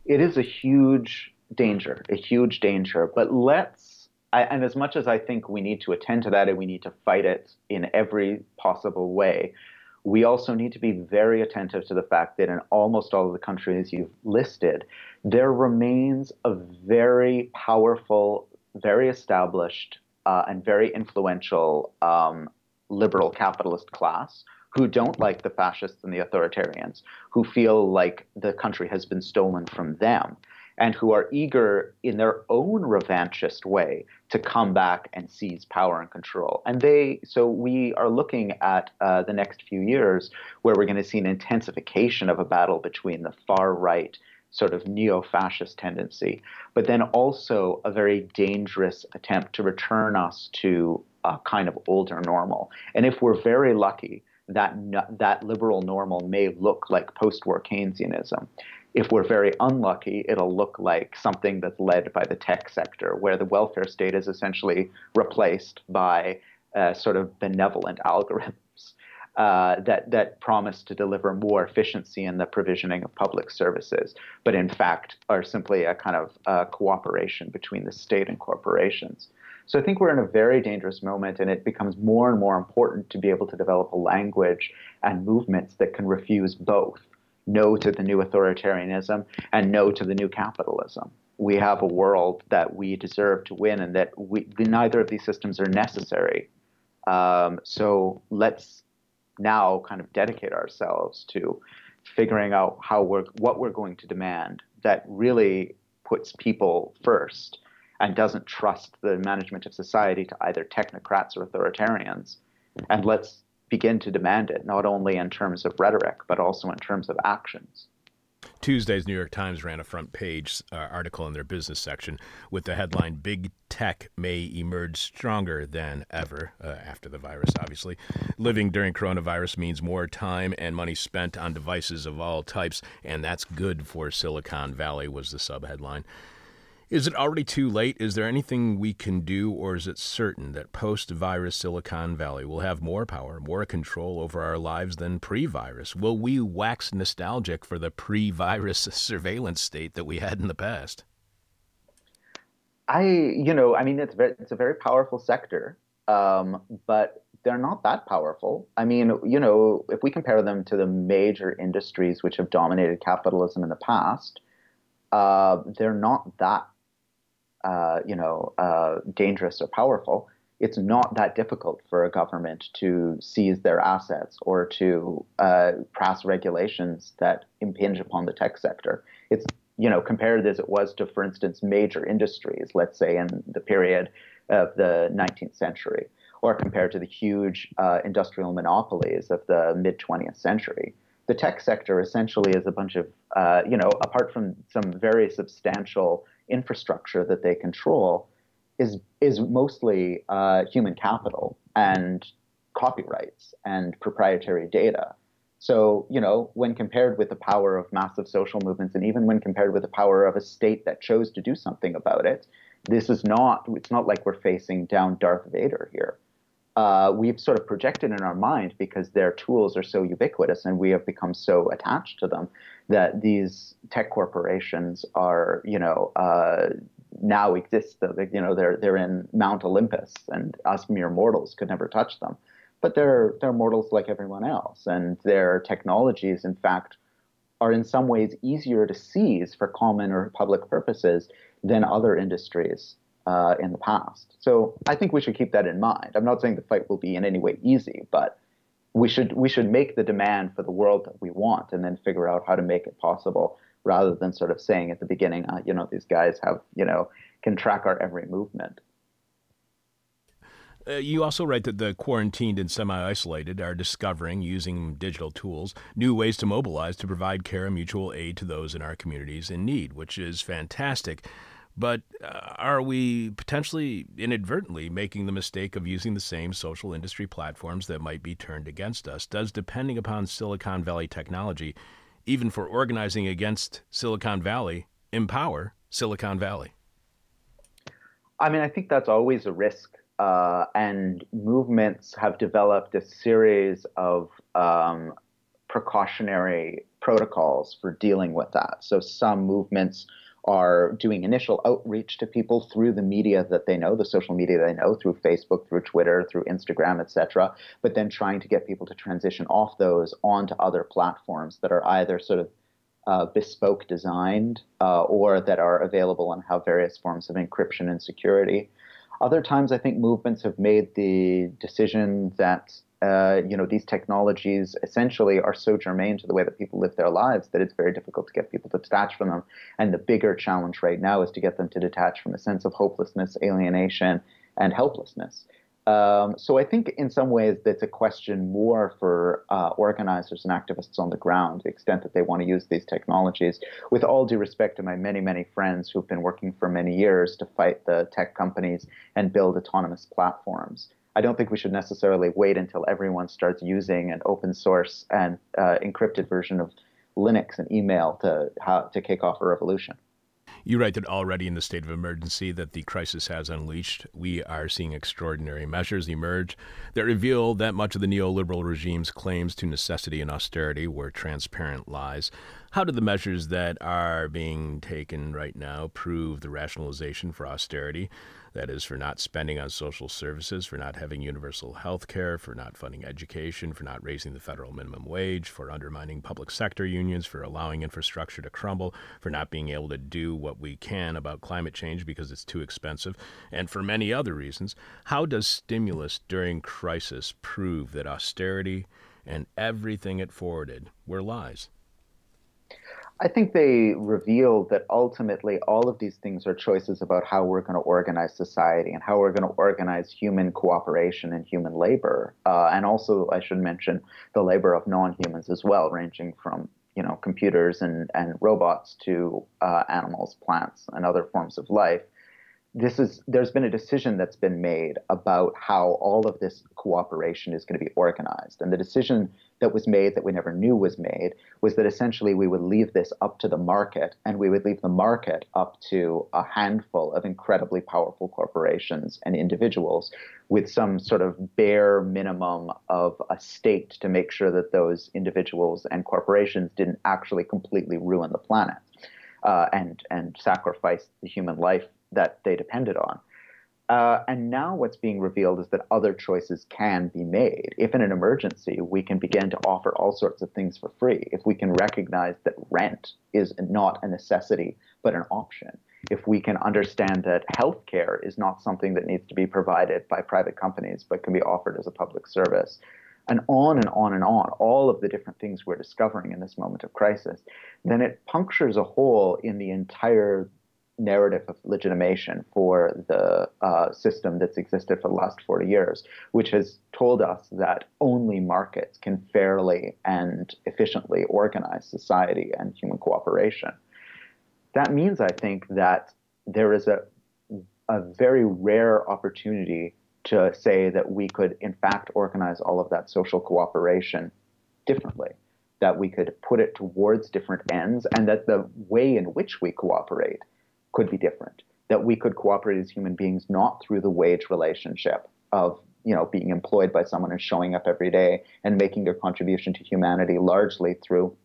It is a huge danger, a huge danger. But let's, I, and as much as I think we need to attend to that and we need to fight it in every possible way, we also need to be very attentive to the fact that in almost all of the countries you've listed, there remains a very powerful, very established, uh, and very influential um, liberal capitalist class who don't like the fascists and the authoritarians, who feel like the country has been stolen from them and who are eager in their own revanchist way to come back and seize power and control. And they, so we are looking at uh, the next few years where we're going to see an intensification of a battle between the far right sort of neo-fascist tendency, but then also a very dangerous attempt to return us to a kind of older normal. And if we're very lucky, that that liberal normal may look like post-war Keynesianism if we're very unlucky, it'll look like something that's led by the tech sector, where the welfare state is essentially replaced by uh, sort of benevolent algorithms uh, that that promise to deliver more efficiency in the provisioning of public services, but in fact are simply a kind of uh, cooperation between the state and corporations. So I think we're in a very dangerous moment, and it becomes more and more important to be able to develop a language and movements that can refuse both no to the new authoritarianism, and no to the new capitalism. We have a world that we deserve to win, and that we, neither of these systems are necessary. Um, so let's now kind of dedicate ourselves to figuring out how we're what we're going to demand that really puts people first and doesn't trust the management of society to either technocrats or authoritarians. And let's begin to demand it, not only in terms of rhetoric, but also in terms of actions. Tuesday's New York Times ran a front page uh, article in their business section with the headline Big Tech May Emerge Stronger Than Ever uh, after the virus, obviously. Living during coronavirus means more time and money spent on devices of all types, and that's good for Silicon Valley, was the subheadline. Is it already too late? Is there anything we can do, or is it certain that post virus Silicon Valley will have more power, more control over our lives than pre virus? Will we wax nostalgic for the pre virus surveillance state that we had in the past? I, you know, I mean, it's very, it's a very powerful sector, um, but they're not that powerful. I mean, you know, if we compare them to the major industries which have dominated capitalism in the past, uh, they're not that uh, you know, uh, dangerous or powerful, it's not that difficult for a government to seize their assets or to uh, pass regulations that impinge upon the tech sector. It's you know compared as it was to, for instance, major industries, let's say in the period of the 19th century, or compared to the huge uh, industrial monopolies of the mid 20th century. The tech sector essentially is a bunch of, uh, you know, apart from some very substantial infrastructure that they control is is mostly uh, human capital and copyrights and proprietary data. So, you know, when compared with the power of massive social movements, and even when compared with the power of a state that chose to do something about it, this is not. It's not like we're facing down Darth Vader here. Uh, we've sort of projected in our mind because their tools are so ubiquitous and we have become so attached to them that these tech corporations are, you know, uh, now exist. You know, they're they're in Mount Olympus, and us mere mortals could never touch them. But they're they're mortals like everyone else, and their technologies, in fact, are in some ways easier to seize for common or public purposes than other industries uh, in the past. So I think we should keep that in mind. I'm not saying the fight will be in any way easy, but we should we should make the demand for the world that we want and then figure out how to make it possible rather than sort of saying at the beginning uh, you know these guys have you know can track our every movement uh, you also write that the quarantined and semi isolated are discovering, using digital tools, new ways to mobilize to provide care and mutual aid to those in our communities in need, which is fantastic. But uh, are we potentially inadvertently making the mistake of using the same social industry platforms that might be turned against us? Does depending upon Silicon Valley technology, even for organizing against Silicon Valley, empower Silicon Valley? I mean, I think that's always a risk. Uh, and movements have developed a series of um, precautionary protocols for dealing with that. So some movements are doing initial outreach to people through the media that they know, the social media they know, through Facebook, through Twitter, through Instagram, etc. But then trying to get people to transition off those onto other platforms that are either sort of uh, bespoke designed uh, or that are available and have various forms of encryption and security. Other times, I think movements have made the decision that uh, you know, these technologies essentially are so germane to the way that people live their lives that it's very difficult to get people to detach from them. And the bigger challenge right now is to get them to detach from a sense of hopelessness, alienation, and helplessness. Um, so I think in some ways that's a question more for uh, organizers and activists on the ground, the extent that they want to use these technologies. With all due respect to my many, many friends who've been working for many years to fight the tech companies and build autonomous platforms. I don't think we should necessarily wait until everyone starts using an open source and uh, encrypted version of Linux and email to how, to kick off a revolution. You write that already in the state of emergency that the crisis has unleashed, we are seeing extraordinary measures emerge that reveal that much of the neoliberal regime's claims to necessity and austerity were transparent lies. How do the measures that are being taken right now prove the rationalization for austerity? That is, for not spending on social services, for not having universal health care, for not funding education, for not raising the federal minimum wage, for undermining public sector unions, for allowing infrastructure to crumble, for not being able to do what we can about climate change because it's too expensive, and for many other reasons. How does stimulus during crisis prove that austerity and everything it forwarded were lies? I think they reveal that ultimately all of these things are choices about how we're going to organize society and how we're going to organize human cooperation and human labor. Uh, and also, I should mention the labor of non humans as well, ranging from you know computers and, and robots to uh, animals, plants, and other forms of life this is there's been a decision that's been made about how all of this cooperation is going to be organized and the decision that was made that we never knew was made was that essentially we would leave this up to the market and we would leave the market up to a handful of incredibly powerful corporations and individuals with some sort of bare minimum of a state to make sure that those individuals and corporations didn't actually completely ruin the planet uh, and and sacrifice the human life that they depended on. Uh, and now what's being revealed is that other choices can be made. If in an emergency, we can begin to offer all sorts of things for free. If we can recognize that rent is not a necessity, but an option. If we can understand that healthcare is not something that needs to be provided by private companies, but can be offered as a public service. And on and on and on, all of the different things we're discovering in this moment of crisis, then it punctures a hole in the entire narrative of legitimation for the uh, system that's existed for the last 40 years, which has told us that only markets can fairly and efficiently organize society and human cooperation. That means, I think, that there is a, a very rare opportunity to say that we could, in fact, organize all of that social cooperation differently that we could put it towards different ends, and that the way in which we cooperate could be different. That we could cooperate as human beings not through the wage relationship of you know being employed by someone and showing up every day and making your contribution to humanity largely through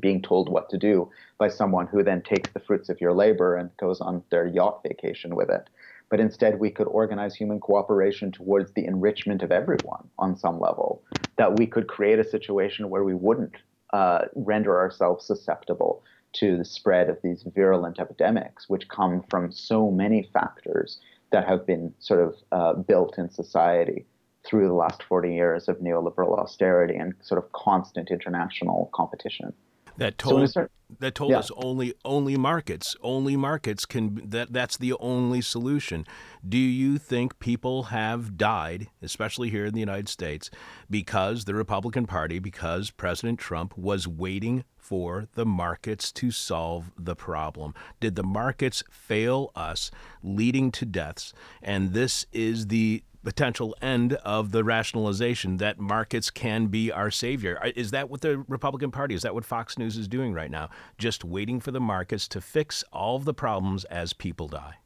being told what to do by someone who then takes the fruits of your labor and goes on their yacht vacation with it. But instead, we could organize human cooperation towards the enrichment of everyone on some level. That we could create a situation where we wouldn't uh, render ourselves susceptible to the spread of these virulent epidemics, which come from so many factors that have been sort of uh, built in society through the last 40 years of neoliberal austerity and sort of constant international competition. That told so that told yeah. us only only markets only markets can that that's the only solution. Do you think people have died especially here in the United States because the Republican Party because President Trump was waiting for the markets to solve the problem? Did the markets fail us leading to deaths? And this is the potential end of the rationalization that markets can be our savior. Is that what the Republican Party, is that what Fox News is doing right now? Just waiting for the markets to fix all of the problems as people die?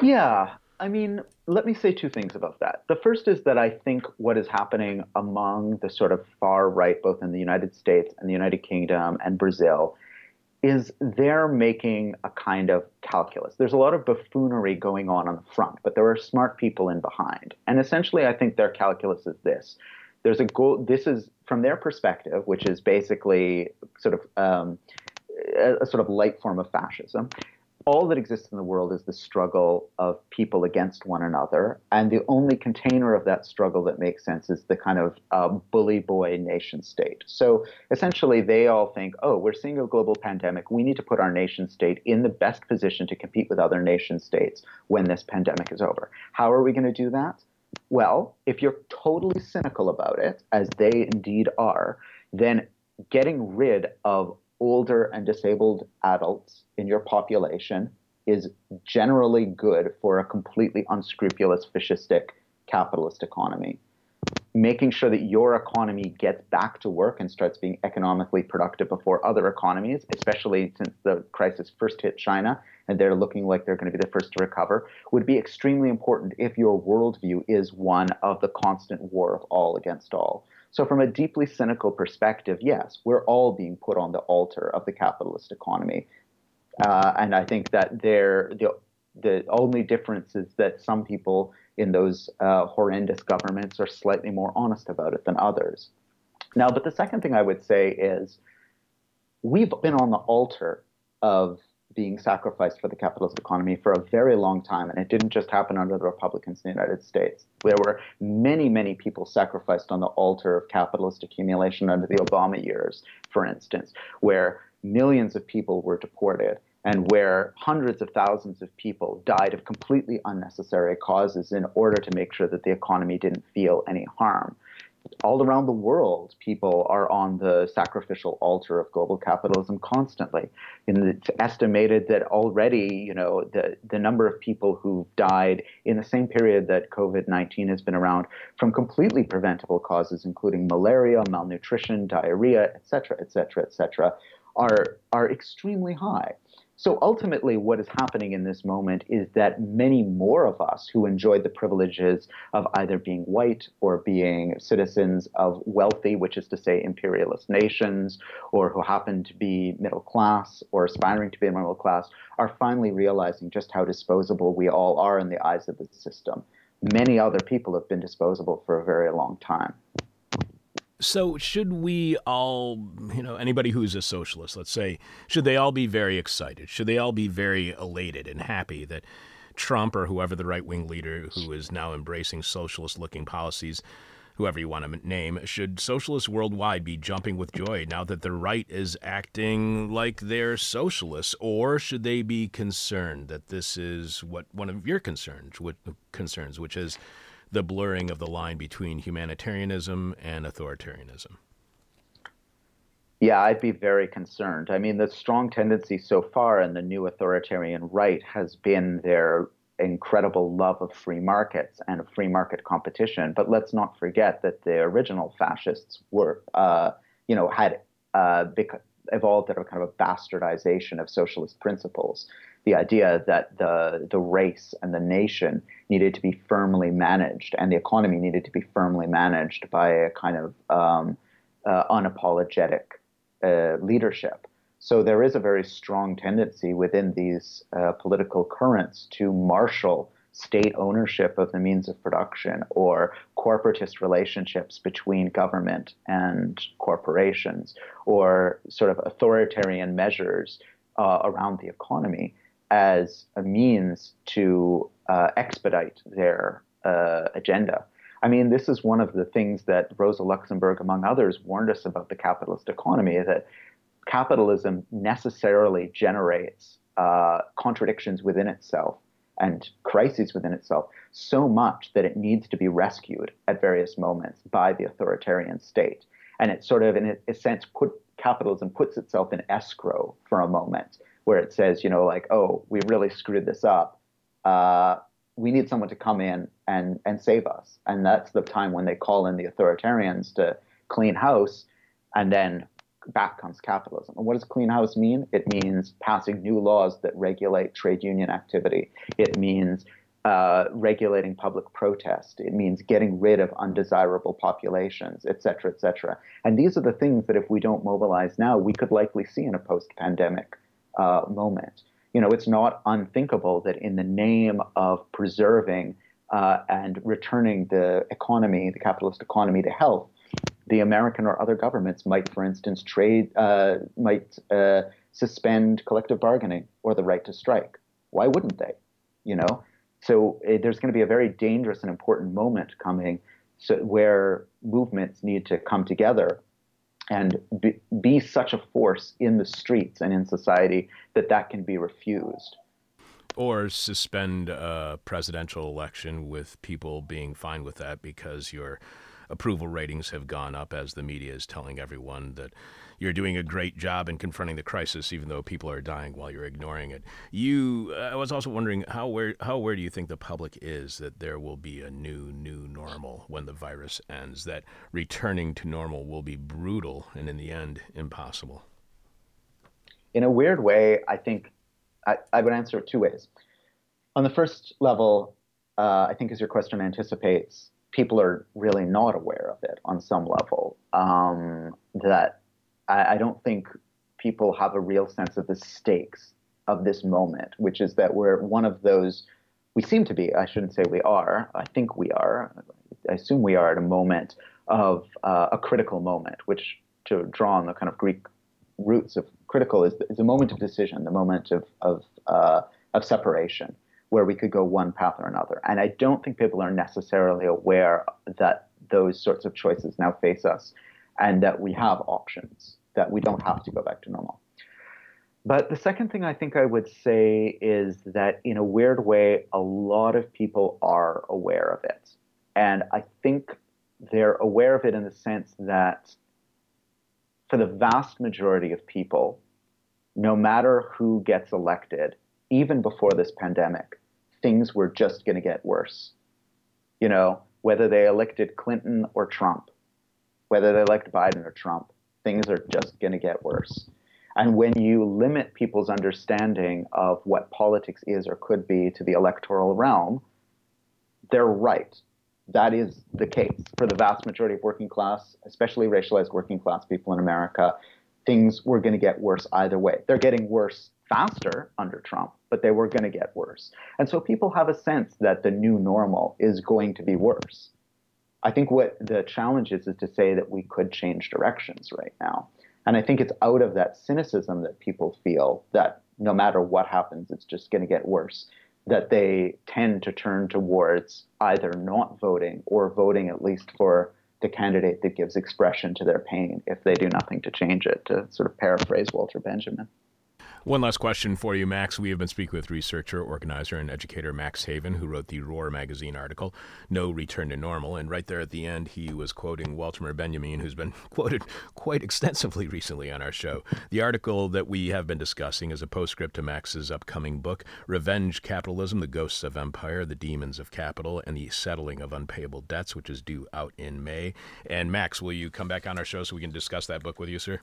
Yeah. I mean, let me say two things about that. The first is that I think what is happening among the sort of far right, both in the United States and the United Kingdom and Brazil, is they're making a kind of calculus. There's a lot of buffoonery going on on the front, but there are smart people in behind. And essentially, I think their calculus is this. There's a goal. This is from their perspective, which is basically sort of um, a, a sort of light form of fascism all that exists in the world is the struggle of people against one another. And the only container of that struggle that makes sense is the kind of uh, bully boy nation state. So essentially, they all think, oh, we're seeing a global pandemic. We need to put our nation state in the best position to compete with other nation states when this pandemic is over. How are we going to do that? Well, if you're totally cynical about it, as they indeed are, then getting rid of older and disabled adults in your population is generally good for a completely unscrupulous, fascistic capitalist economy. Making sure that your economy gets back to work and starts being economically productive before other economies, especially since the crisis first hit China and they're looking like they're going to be the first to recover, would be extremely important if your worldview is one of the constant war of all against all. So, from a deeply cynical perspective, yes, we're all being put on the altar of the capitalist economy. Uh, and I think that there, the, the only difference is that some people in those uh, horrendous governments are slightly more honest about it than others. Now, but the second thing I would say is we've been on the altar of being sacrificed for the capitalist economy for a very long time, and it didn't just happen under the Republicans in the United States. There were many, many people sacrificed on the altar of capitalist accumulation under the Obama years, for instance, where millions of people were deported and where hundreds of thousands of people died of completely unnecessary causes in order to make sure that the economy didn't feel any harm all around the world, people are on the sacrificial altar of global capitalism constantly. And it's estimated that already, you know, the, the number of people who've died in the same period that COVID 19 has been around from completely preventable causes, including malaria, malnutrition, diarrhea, et cetera, et cetera, et cetera, are, are extremely high. So ultimately, what is happening in this moment is that many more of us who enjoyed the privileges of either being white or being citizens of wealthy, which is to say imperialist nations, or who happen to be middle class or aspiring to be middle class, are finally realizing just how disposable we all are in the eyes of the system. Many other people have been disposable for a very long time. So, should we all, you know, anybody who's a socialist, let's say, should they all be very excited? Should they all be very elated and happy that Trump or whoever the right wing leader who is now embracing socialist looking policies, whoever you want to name, should socialists worldwide be jumping with joy now that the right is acting like they're socialists? Or should they be concerned that this is what one of your concerns, what, concerns, which is the blurring of the line between humanitarianism and authoritarianism? Yeah, I'd be very concerned. I mean, the strong tendency so far in the new authoritarian right has been their incredible love of free markets and of free market competition. But let's not forget that the original fascists were, uh, you know, had uh, evolved out of kind of a bastardization of socialist principles the idea that the the race and the nation needed to be firmly managed, and the economy needed to be firmly managed by a kind of um, uh, unapologetic uh, leadership. So there is a very strong tendency within these uh, political currents to marshal state ownership of the means of production or corporatist relationships between government and corporations or sort of authoritarian measures uh, around the economy as a means to uh, expedite their uh, agenda. I mean, this is one of the things that Rosa Luxemburg, among others, warned us about the capitalist economy that capitalism necessarily generates uh, contradictions within itself and crises within itself so much that it needs to be rescued at various moments by the authoritarian state. And it sort of, in a sense, put capitalism puts itself in escrow for a moment where it says, you know, like, oh, we really screwed this up. Uh, we need someone to come in and and save us. And that's the time when they call in the authoritarians to clean house, and then back comes capitalism. And what does clean house mean? It means passing new laws that regulate trade union activity. It means uh, regulating public protest. It means getting rid of undesirable populations, et cetera, et cetera. And these are the things that if we don't mobilize now, we could likely see in a post-pandemic uh, moment. You know, it's not unthinkable that in the name of preserving uh, and returning the economy, the capitalist economy, to health, the American or other governments might, for instance, trade uh, might uh, suspend collective bargaining or the right to strike. Why wouldn't they? You know, so uh, there's going to be a very dangerous and important moment coming, so, where movements need to come together and be, be such a force in the streets and in society that that can be refused. Or suspend a presidential election with people being fine with that because your approval ratings have gone up as the media is telling everyone that you're doing a great job in confronting the crisis, even though people are dying while you're ignoring it. You, I was also wondering how where how where do you think the public is that there will be a new new normal when the virus ends? That returning to normal will be brutal and in the end impossible. In a weird way, I think I, I would answer it two ways. On the first level, uh, I think as your question anticipates, people are really not aware of it on some level. Um, that I, I, don't think people have a real sense of the stakes of this moment, which is that we're one of those. We seem to be. I shouldn't say we are. I think we are. I assume we are at a moment of uh, a critical moment, which to draw on the kind of Greek roots of critical is, is a moment of decision, the moment of of uh, of separation, where we could go one path or another. And I don't think people are necessarily aware that those sorts of choices now face us, and that we have options, that we don't have to go back to normal. But the second thing I think I would say is that, in a weird way, a lot of people are aware of it. And I think they're aware of it in the sense that for the vast majority of people, no matter who gets elected, even before this pandemic, things were just going to get worse. You know, whether they elected Clinton or Trump, whether they elect Biden or Trump, things are just going to get worse. And when you limit people's understanding of what politics is or could be to the electoral realm, they're right. That is the case for the vast majority of working class, especially racialized working class people in America. Things were going to get worse either way. They're getting worse faster under Trump, but they were going to get worse. And so people have a sense that the new normal is going to be worse. I think what the challenge is is to say that we could change directions right now. And I think it's out of that cynicism that people feel that no matter what happens, it's just going to get worse, that they tend to turn towards either not voting or voting at least for the candidate that gives expression to their pain if they do nothing to change it, to sort of paraphrase Walter Benjamin. One last question for you, Max. We have been speaking with researcher, organizer, and educator Max Haiven, who wrote the Roar magazine article, No Return to Normal. And right there at the end, he was quoting Walter Benjamin, who's been quoted quite extensively recently on our show. The article that we have been discussing is a postscript to Max's upcoming book, Revenge Capitalism The Ghosts of Empire, The Demons of Capital, and the Settling of Unpayable Debts, which is due out in May. And Max, will you come back on our show so we can discuss that book with you, sir?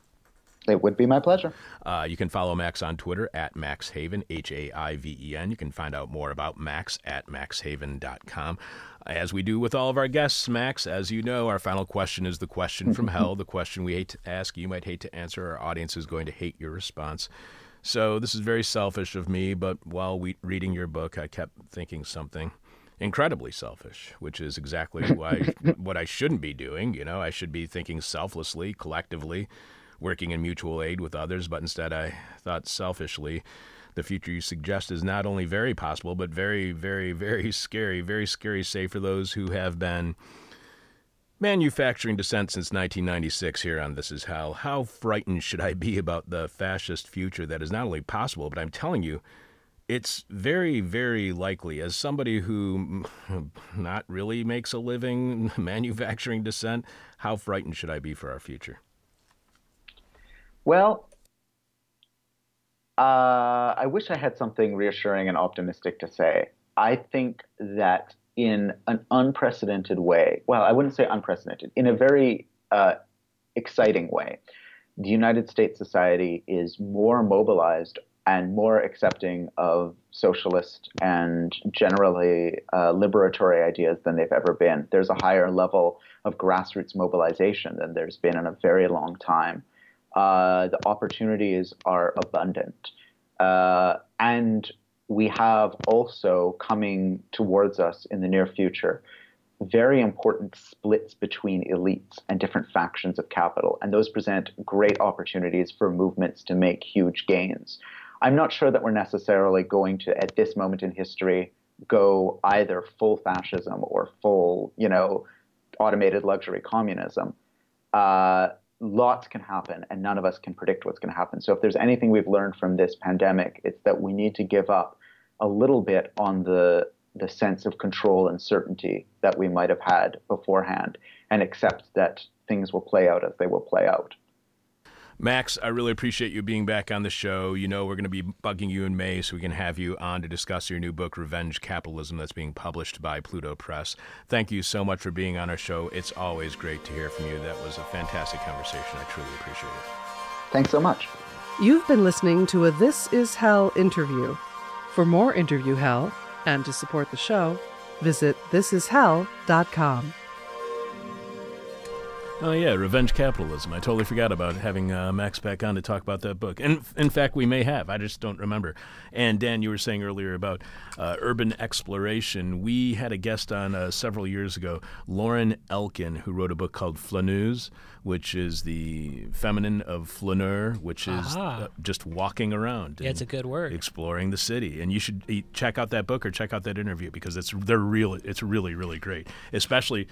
It would be my pleasure. Uh, you can follow Max on Twitter at MaxHaiven, H A I V E N. You can find out more about Max at maxhaiven.com. As we do with all of our guests, Max, as you know, our final question is the question from hell, the question we hate to ask, you might hate to answer, our audience is going to hate your response. So this is very selfish of me, but while we, reading your book, I kept thinking something incredibly selfish, which is exactly why what I shouldn't be doing. You know, I should be thinking selflessly, collectively, working in mutual aid with others, but instead I thought selfishly. The future you suggest is not only very possible, but very, very, very scary. Very scary, say, for those who have been manufacturing dissent since 1996 here on This Is Hell. How frightened should I be about the fascist future that is not only possible, but I'm telling you, it's very, very likely, as somebody who not really makes a living manufacturing dissent, how frightened should I be for our future? Well, uh, I wish I had something reassuring and optimistic to say. I think that in an unprecedented way, well, I wouldn't say unprecedented, in a very uh, exciting way, the United States society is more mobilized and more accepting of socialist and generally uh, liberatory ideas than they've ever been. There's a higher level of grassroots mobilization than there's been in a very long time uh, the opportunities are abundant. Uh, and we have also coming towards us in the near future very important splits between elites and different factions of capital. And those present great opportunities for movements to make huge gains. I'm not sure that we're necessarily going to, at this moment in history, go either full fascism or full, you know, automated luxury communism. Uh, lots can happen and none of us can predict what's going to happen. So if there's anything we've learned from this pandemic, it's that we need to give up a little bit on the the sense of control and certainty that we might have had beforehand and accept that things will play out as they will play out. Max, I really appreciate you being back on the show. You know, we're going to be bugging you in May so we can have you on to discuss your new book, Revenge Capitalism, that's being published by Pluto Press. Thank you so much for being on our show. It's always great to hear from you. That was a fantastic conversation. I truly appreciate it. Thanks so much. You've been listening to a This Is Hell interview. For more interview hell and to support the show, visit thisishell.com. Oh yeah, Revenge Capitalism. I totally forgot about having uh, Max back on to talk about that book. And in fact, we may have. I just don't remember. And Dan, you were saying earlier about uh, urban exploration. We had a guest on uh, several years ago, Lauren Elkin, who wrote a book called Flaneuse, which is the feminine of flaneur, which is uh, just walking around. Yeah, it's a good word. Exploring the city, and you should check out that book or check out that interview because it's they're real. It's really really great, especially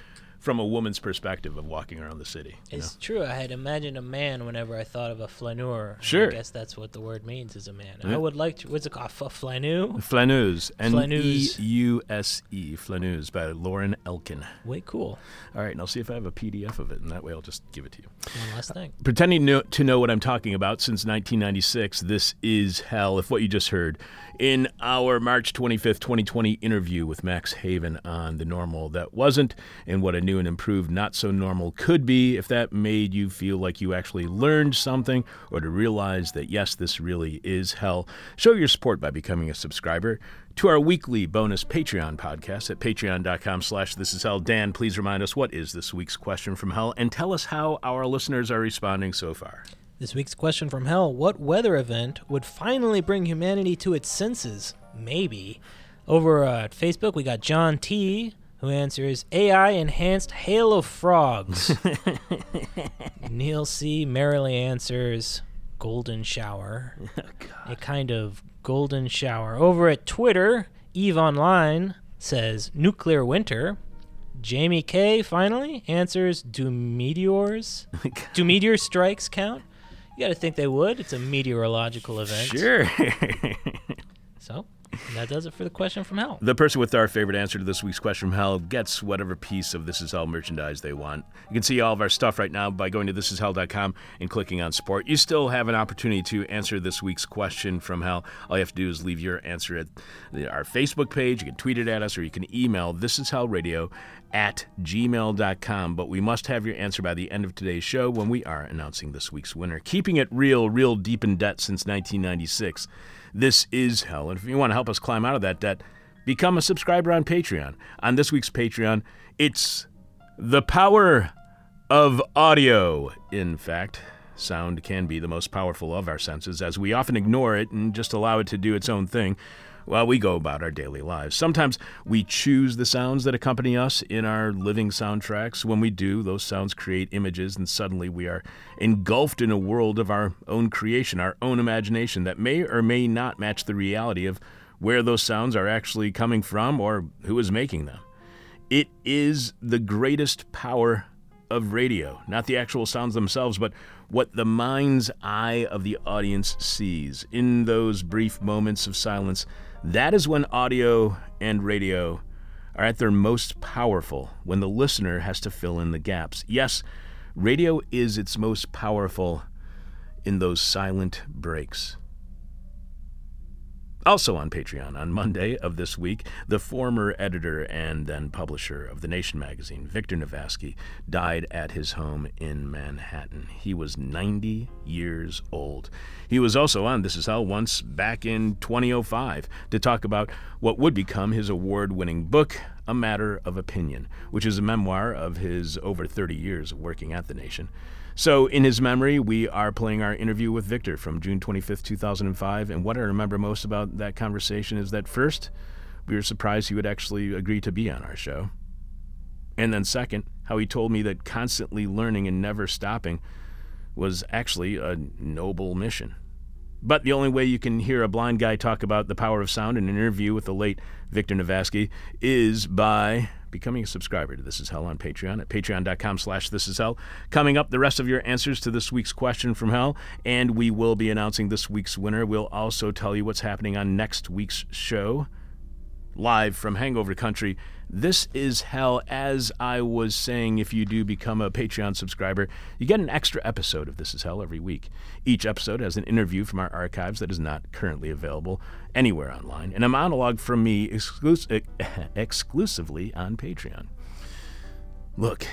from a woman's perspective of walking around the city. you know? It's true. I had imagined a man whenever I thought of a flaneur. Sure. I guess that's what the word means is a man. Yeah. I would like to. What's it called? A flaneur? Flaneuse, N E. U S E, Flaneuse by Lauren Elkin. Way cool. All right, and I'll see if I have a PDF of it, and that way I'll just give it to you. One last thing. Uh, pretending no, to know what I'm talking about since 1996, this is hell. If what you just heard in our March 25th, 2020 interview with Max Haiven on the normal that wasn't and what a new and improved not so normal could be, if that made you feel like you actually learned something or to realize that yes, this really is hell, show your support by becoming a subscriber to our weekly bonus Patreon podcast at patreon.com slash this is hell. Dan, please remind us what is this week's question from hell and tell us how our listeners are responding so far. This week's question from hell What weather event would finally bring humanity to its senses? Maybe. Over at Facebook, we got John T., who answers AI enhanced hail of frogs. Neil C. merrily answers golden shower. Oh, a kind of golden shower. Over at Twitter, Eve Online says nuclear winter. Jamie K. finally answers Do meteors? Oh, do meteor strikes count? You got to think they would. It's a meteorological event. Sure. So that does it for the question from hell. the person with our favorite answer to this week's question from hell gets whatever piece of This Is Hell merchandise they want. You can see all of our stuff right now by going to thisishell.com and clicking on support. You still have an opportunity to answer this week's question from hell. All you have to do is leave your answer at our Facebook page. You can tweet it at us or you can email thisishellradio at gmail.com. But we must have your answer by the end of today's show when we are announcing this week's winner. Keeping it real, real deep in debt since 1996. This is hell. And if you want to help us climb out of that debt, become a subscriber on Patreon. On this week's Patreon, it's the power of audio. In fact, sound can be the most powerful of our senses, as we often ignore it and just allow it to do its own thing while we go about our daily lives. Sometimes we choose the sounds that accompany us in our living soundtracks. When we do, those sounds create images, and suddenly we are engulfed in a world of our own creation, our own imagination that may or may not match the reality of where those sounds are actually coming from or who is making them. It is the greatest power of radio, not the actual sounds themselves, but what the mind's eye of the audience sees in those brief moments of silence. That is when audio and radio are at their most powerful, when the listener has to fill in the gaps. Yes, radio is its most powerful in those silent breaks. Also on Patreon, on Monday of this week, the former editor and then publisher of The Nation magazine, Victor Navasky, died at his home in Manhattan. He was 90 years old. He was also on This Is Hell once back in 2005 to talk about what would become his award winning book, A Matter of Opinion, which is a memoir of his over 30 years working at The Nation. So, in his memory, we are playing our interview with Victor from June 25th, 2005. And what I remember most about that conversation is that first, we were surprised he would actually agree to be on our show. And then, second, how he told me that constantly learning and never stopping was actually a noble mission. But the only way you can hear a blind guy talk about the power of sound in an interview with the late Victor Navasky is by becoming a subscriber to This Is Hell on Patreon at patreon.com slash This Is Hell. Coming up, the rest of your answers to this week's question from hell, and we will be announcing this week's winner. We'll also tell you what's happening on next week's show live from Hangover Country. This is hell. As I was saying, if you do become a Patreon subscriber, you get an extra episode of This Is Hell every week. Each episode has an interview from our archives that is not currently available anywhere online, and a monologue from me exclus- eh, exclusively on Patreon. Look,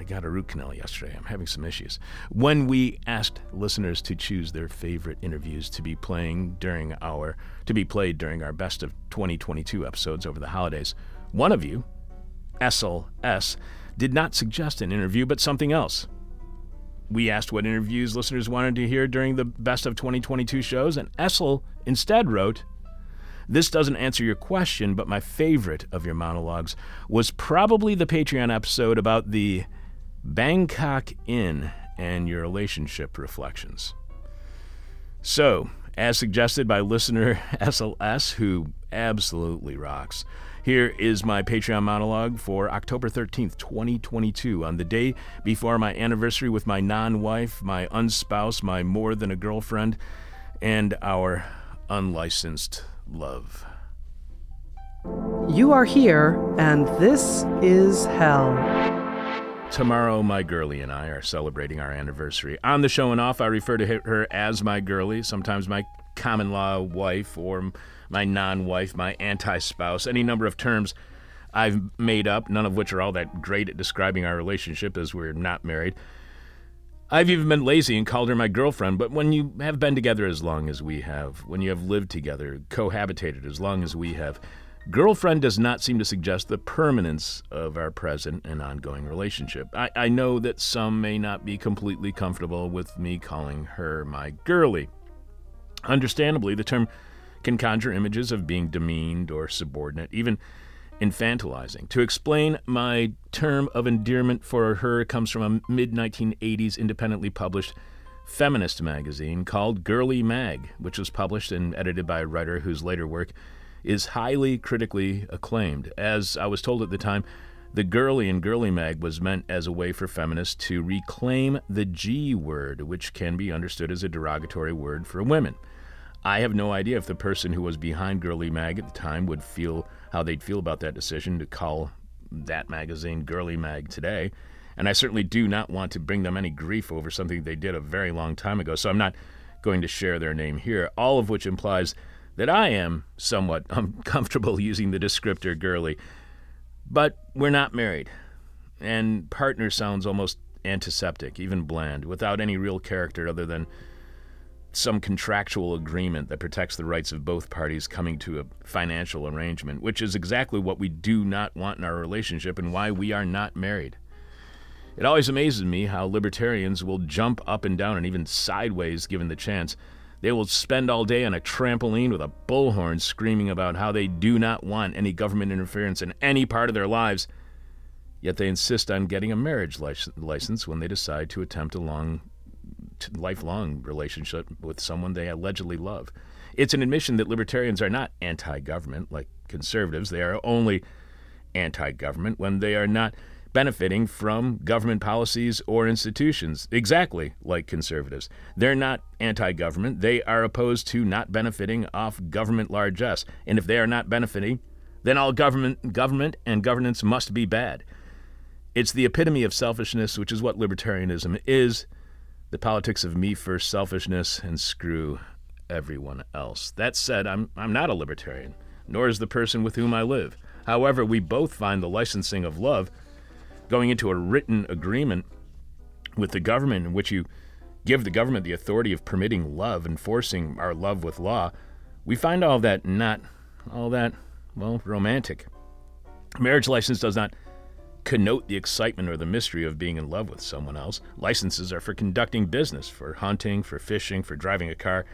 I got a root canal yesterday. I'm having some issues. When we asked listeners to choose their favorite interviews to be playing during our to be played during our best of 2022 episodes over the holidays, one of you, Essel S., did not suggest an interview, but something else. We asked what interviews listeners wanted to hear during the best of 2022 shows, and Essel instead wrote, This doesn't answer your question, but my favorite of your monologues was probably the Patreon episode about the Bangkok Inn and your relationship reflections. So, as suggested by listener SLS, who absolutely rocks, here is my Patreon monologue for October 13th, 2022, on the day before my anniversary with my non wife, my unspouse, my more than a girlfriend, and our unlicensed love. You are here, and this is hell. Tomorrow, my girlie and I are celebrating our anniversary. On the show and off, I refer to her as my girlie, sometimes my common law wife, or my non wife, my anti spouse, any number of terms I've made up, none of which are all that great at describing our relationship as we're not married. I've even been lazy and called her my girlfriend, but when you have been together as long as we have, when you have lived together, cohabitated as long as we have, girlfriend does not seem to suggest the permanence of our present and ongoing relationship. I, I know that some may not be completely comfortable with me calling her my girlie. Understandably, the term can conjure images of being demeaned or subordinate, even infantilizing. To explain, my term of endearment for her comes from a mid 1980s independently published feminist magazine called Girly Mag, which was published and edited by a writer whose later work is highly critically acclaimed. As I was told at the time, the girly in Girly Mag was meant as a way for feminists to reclaim the G word, which can be understood as a derogatory word for women. I have no idea if the person who was behind Girly Mag at the time would feel how they'd feel about that decision to call that magazine Girly Mag today. And I certainly do not want to bring them any grief over something they did a very long time ago, so I'm not going to share their name here, all of which implies that I am somewhat uncomfortable using the descriptor girly. But we're not married, and partner sounds almost antiseptic, even bland, without any real character other than some contractual agreement that protects the rights of both parties coming to a financial arrangement, which is exactly what we do not want in our relationship and why we are not married. It always amazes me how libertarians will jump up and down and even sideways given the chance. They will spend all day on a trampoline with a bullhorn screaming about how they do not want any government interference in any part of their lives. Yet they insist on getting a marriage license when they decide to attempt a long lifelong relationship with someone they allegedly love. It's an admission that libertarians are not anti government like conservatives. They are only anti government when they are not benefiting from government policies or institutions, exactly like conservatives. They're not anti government. They are opposed to not benefiting off government largesse. And if they are not benefiting, then all government, government and governance must be bad. It's the epitome of selfishness, which is what libertarianism is the politics of me first selfishness and screw everyone else. That said, I'm, I'm not a libertarian, nor is the person with whom I live. However, we both find the licensing of love going into a written agreement with the government in which you give the government the authority of permitting love, enforcing our love with law. We find all that not all that, well, romantic. Marriage license does not connote the excitement or the mystery of being in love with someone else. Licenses are for conducting business, for hunting, for fishing, for driving a car.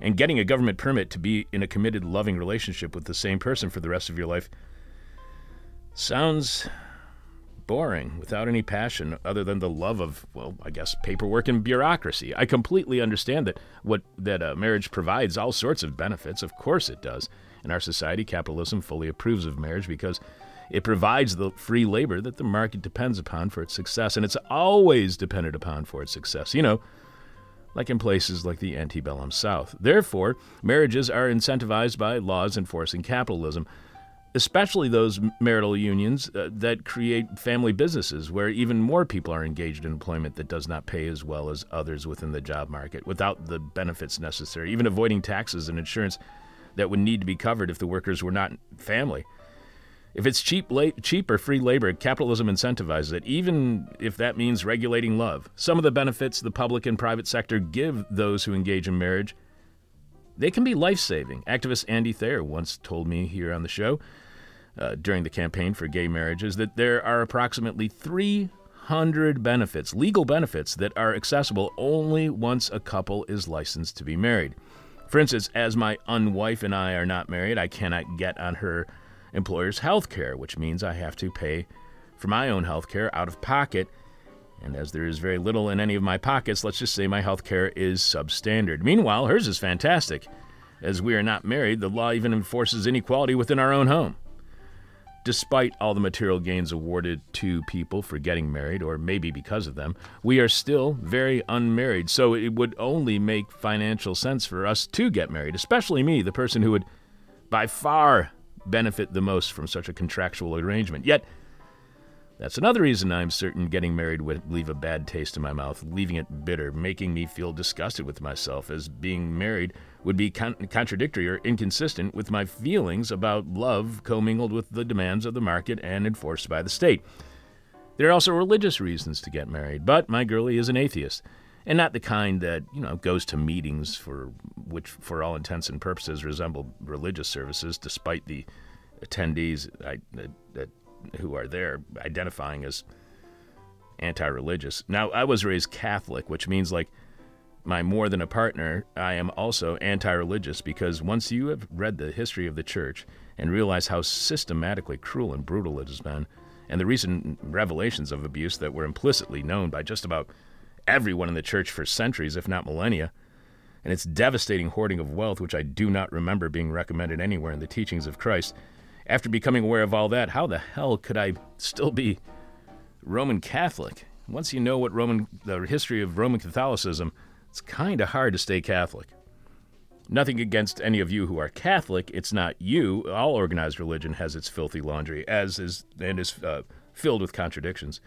And getting a government permit to be in a committed, loving relationship with the same person for the rest of your life sounds boring without any passion other than the love of, well, I guess, paperwork and bureaucracy. I completely understand that what that uh, marriage provides all sorts of benefits. Of course it does. In our society, capitalism fully approves of marriage because it provides the free labor that the market depends upon for its success, and it's always dependent upon for its success. You know, like in places like the antebellum South. Therefore, marriages are incentivized by laws enforcing capitalism, especially those marital unions uh, that create family businesses where even more people are engaged in employment that does not pay as well as others within the job market without the benefits necessary, even avoiding taxes and insurance that would need to be covered if the workers were not family. If it's cheap, la- cheap or free labor, capitalism incentivizes it, even if that means regulating love. Some of the benefits the public and private sector give those who engage in marriage, they can be life-saving. Activist Andy Thayer once told me here on the show. uh, during the campaign for gay marriages that there are approximately 300 benefits, legal benefits, that are accessible only once a couple is licensed to be married. For instance, as my unwife and I are not married, I cannot get on her employer's health care, which means I have to pay for my own health care out of pocket. And as there is very little in any of my pockets, let's just say my health care is substandard. Meanwhile, hers is fantastic. As we are not married, the law even enforces inequality within our own home. Despite all the material gains awarded to people for getting married, or maybe because of them, we are still very unmarried. So it would only make financial sense for us to get married, especially me, the person who would by far benefit the most from such a contractual arrangement. Yet, that's another reason I'm certain getting married would leave a bad taste in my mouth, leaving it bitter, making me feel disgusted with myself, as being married would be con- contradictory or inconsistent with my feelings about love commingled with the demands of the market and enforced by the state. There are also religious reasons to get married, but my girlie is an atheist, and not the kind that, you know, goes to meetings for which for all intents and purposes resemble religious services despite the attendees I, that who are there identifying as anti-religious. Now, I was raised Catholic, which means like my more than a partner, I am also anti-religious because once you have read the history of the church and realize how systematically cruel and brutal it has been, and the recent revelations of abuse that were implicitly known by just about everyone in the church for centuries, if not millennia, and its devastating hoarding of wealth, which I do not remember being recommended anywhere in the teachings of Christ, after becoming aware of all that, how the hell could I still be Roman Catholic? Once you know what Roman the history of Roman Catholicism, it's kind of hard to stay Catholic. Nothing against any of you who are Catholic. It's not you. All organized religion has its filthy laundry, as is and is uh, filled with contradictions.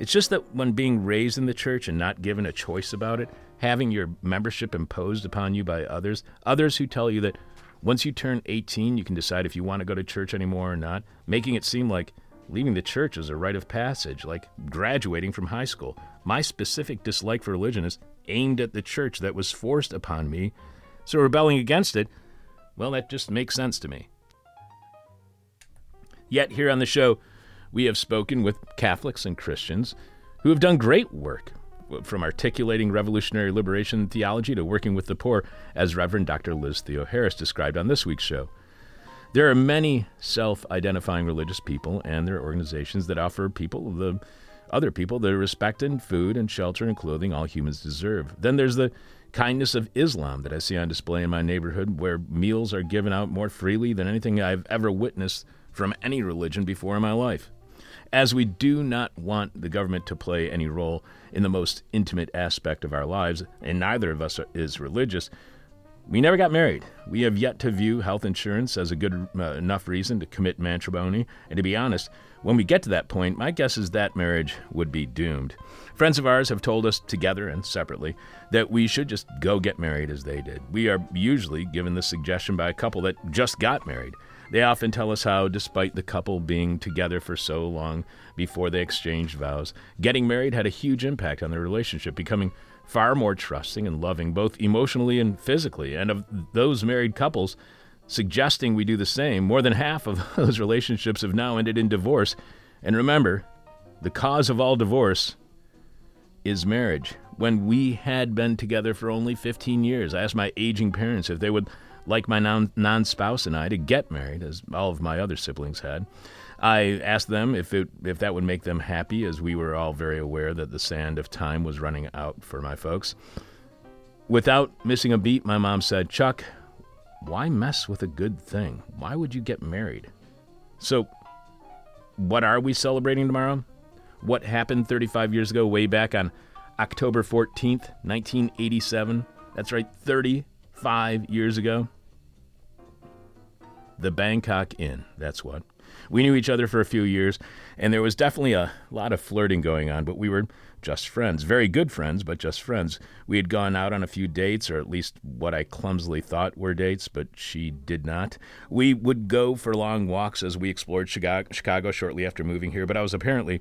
It's just that when being raised in the church and not given a choice about it, having your membership imposed upon you by others, others who tell you that once you turn 18, you can decide if you want to go to church anymore or not, making it seem like leaving the church is a rite of passage, like graduating from high school. My specific dislike for religion is aimed at the church that was forced upon me, so rebelling against it, well, that just makes sense to me. Yet, here on the show, we have spoken with Catholics and Christians who have done great work from articulating revolutionary liberation theology to working with the poor, as Reverend Dr. Liz Theoharis described on this week's show. There are many self identifying religious people and their organizations that offer people, the other people, the respect and food and shelter and clothing all humans deserve. Then there's the kindness of Islam that I see on display in my neighborhood, where meals are given out more freely than anything I've ever witnessed from any religion before in my life as we do not want the government to play any role in the most intimate aspect of our lives, and neither of us is religious, we never got married. We have yet to view health insurance as a good uh, enough reason to commit matrimony, and to be honest, when we get to that point, my guess is that marriage would be doomed. Friends of ours have told us together and separately that we should just go get married as they did. We are usually given the suggestion by a couple that just got married. They often tell us how, despite the couple being together for so long before they exchanged vows, getting married had a huge impact on their relationship, becoming far more trusting and loving, both emotionally and physically. And of those married couples suggesting we do the same, more than half of those relationships have now ended in divorce. And remember, the cause of all divorce is marriage. When we had been together for only 15 years, I asked my aging parents if they would like my non spouse and I to get married, as all of my other siblings had. I asked them if it if that would make them happy, as we were all very aware that the sand of time was running out for my folks. Without missing a beat, my mom said, "Chuck, why mess with a good thing? Why would you get married?" So, what are we celebrating tomorrow? What happened 35 years ago, way back on October 14th, 1987? That's right, 35 years ago. The Bangkok Inn, that's what. We knew each other for a few years, and there was definitely a lot of flirting going on, but we were just friends. Very good friends, but just friends. We had gone out on a few dates, or at least what I clumsily thought were dates, but she did not. We would go for long walks as we explored Chicago shortly after moving here, but I was apparently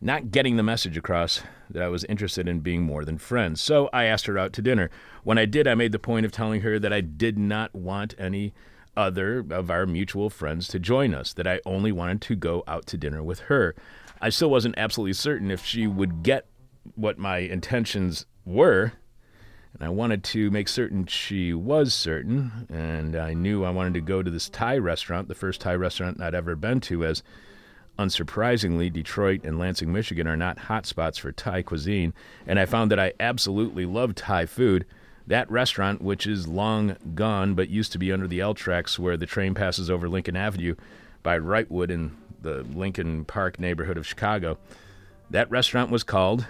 not getting the message across that I was interested in being more than friends. So I asked her out to dinner. When I did, I made the point of telling her that I did not want any other of our mutual friends to join us, that I only wanted to go out to dinner with her. I still wasn't absolutely certain if she would get what my intentions were, and I wanted to make certain she was certain, and I knew I wanted to go to this Thai restaurant, the first Thai restaurant I'd ever been to, as unsurprisingly, Detroit and Lansing, Michigan are not hotspots for Thai cuisine, and I found that I absolutely love Thai food. That restaurant, which is long gone but used to be under the L tracks where the train passes over Lincoln Avenue by Wrightwood in the Lincoln Park neighborhood of Chicago, that restaurant was called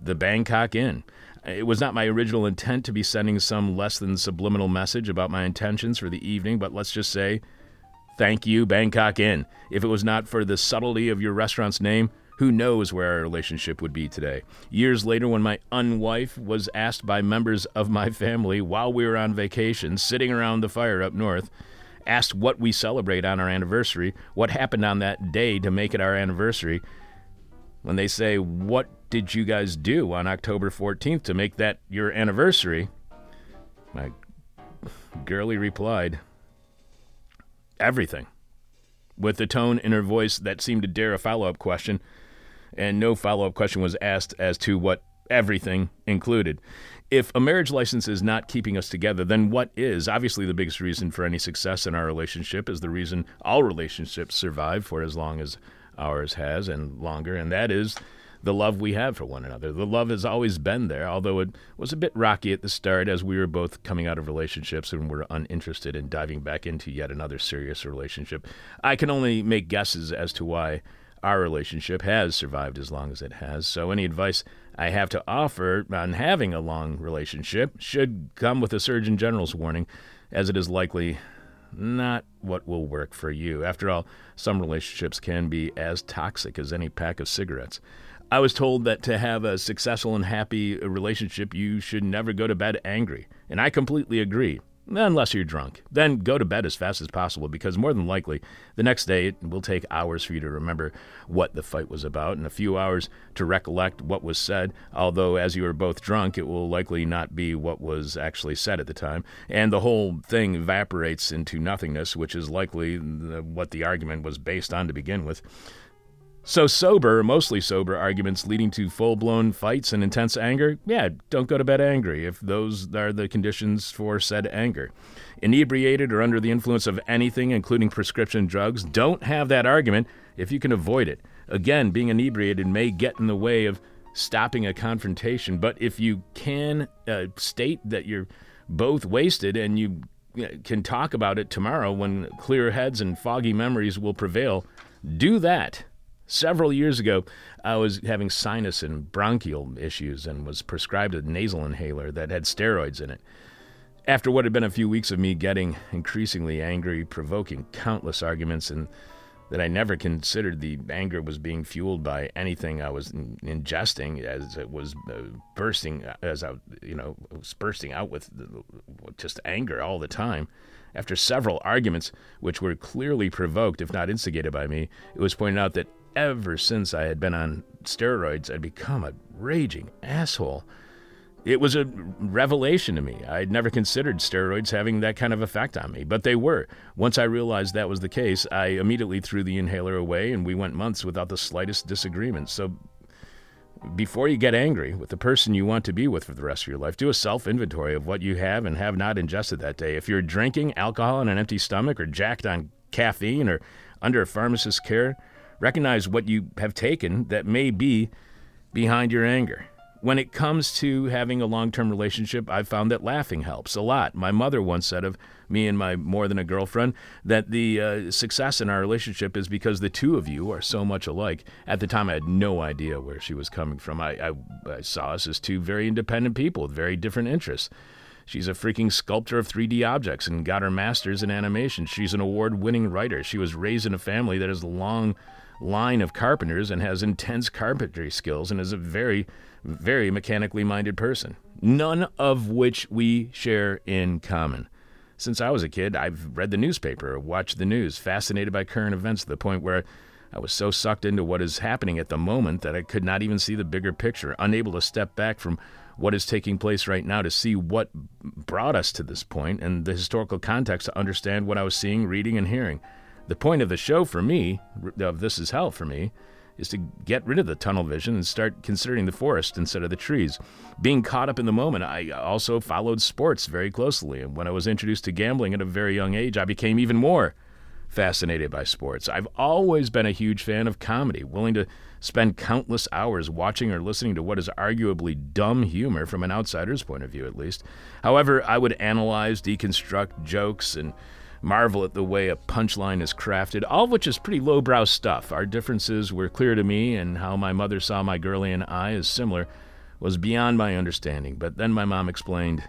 the Bangkok Inn. It was not my original intent to be sending some less than subliminal message about my intentions for the evening, but let's just say, thank you, Bangkok Inn. If it was not for the subtlety of your restaurant's name, who knows where our relationship would be today? Years later, when my unwife was asked by members of my family while we were on vacation, sitting around the fire up north, asked what we celebrate on our anniversary, what happened on that day to make it our anniversary, when they say, What did you guys do on October 14th to make that your anniversary? My girlie replied, Everything. With a tone in her voice that seemed to dare a follow up question, and no follow up question was asked as to what everything included. If a marriage license is not keeping us together, then what is? Obviously, the biggest reason for any success in our relationship is the reason all relationships survive for as long as ours has and longer, and that is the love we have for one another. The love has always been there, although it was a bit rocky at the start as we were both coming out of relationships and were uninterested in diving back into yet another serious relationship. I can only make guesses as to why our relationship has survived as long as it has. So, any advice I have to offer on having a long relationship should come with a Surgeon General's warning, as it is likely not what will work for you. After all, some relationships can be as toxic as any pack of cigarettes. I was told that to have a successful and happy relationship, you should never go to bed angry. And I completely agree unless you're drunk. Then go to bed as fast as possible because more than likely the next day it will take hours for you to remember what the fight was about and a few hours to recollect what was said, although as you are both drunk, it will likely not be what was actually said at the time. And the whole thing evaporates into nothingness, which is likely what the argument was based on to begin with. So, sober, mostly sober arguments leading to full blown fights and intense anger, yeah, don't go to bed angry if those are the conditions for said anger. Inebriated or under the influence of anything, including prescription drugs, don't have that argument if you can avoid it. Again, being inebriated may get in the way of stopping a confrontation, but if you can uh, state that you're both wasted and you can talk about it tomorrow when clear heads and foggy memories will prevail, do that. Several years ago, I was having sinus and bronchial issues and was prescribed a nasal inhaler that had steroids in it. After what had been a few weeks of me getting increasingly angry, provoking countless arguments, and that I never considered the anger was being fueled by anything I was in- ingesting, as it was uh, bursting, as I, you know, was bursting out with just anger all the time. After several arguments, which were clearly provoked, if not instigated by me, it was pointed out that ever since I had been on steroids, I'd become a raging asshole. It was a revelation to me. I'd never considered steroids having that kind of effect on me, but they were. Once I realized that was the case, I immediately threw the inhaler away and we went months without the slightest disagreement. So before you get angry with the person you want to be with for the rest of your life, do a self inventory of what you have and have not ingested that day. If you're drinking alcohol on an empty stomach or jacked on caffeine or under a pharmacist's care, Recognize what you have taken that may be behind your anger. When it comes to having a long term relationship, I've found that laughing helps a lot. My mother once said of me and my more than a girlfriend that the uh, success in our relationship is because the two of you are so much alike. At the time, I had no idea where she was coming from. I, I, I saw us as two very independent people with very different interests. She's a freaking sculptor of 3D objects and got her master's in animation. She's an award winning writer. She was raised in a family that has long line of carpenters and has intense carpentry skills and is a very, very mechanically minded person, none of which we share in common. Since I was a kid, I've read the newspaper, watched the news, fascinated by current events to the point where I was so sucked into what is happening at the moment that I could not even see the bigger picture, unable to step back from what is taking place right now to see what brought us to this point and the historical context to understand what I was seeing, reading, and hearing. The point of the show for me, of This Is Hell for me, is to get rid of the tunnel vision and start considering the forest instead of the trees. Being caught up in the moment, I also followed sports very closely. And when I was introduced to gambling at a very young age, I became even more fascinated by sports. I've always been a huge fan of comedy, willing to spend countless hours watching or listening to what is arguably dumb humor from an outsider's point of view, at least. However, I would analyze, deconstruct jokes, and marvel at the way a punchline is crafted, all of which is pretty lowbrow stuff. Our differences were clear to me, and how my mother saw my girlie and I as similar was beyond my understanding. But then my mom explained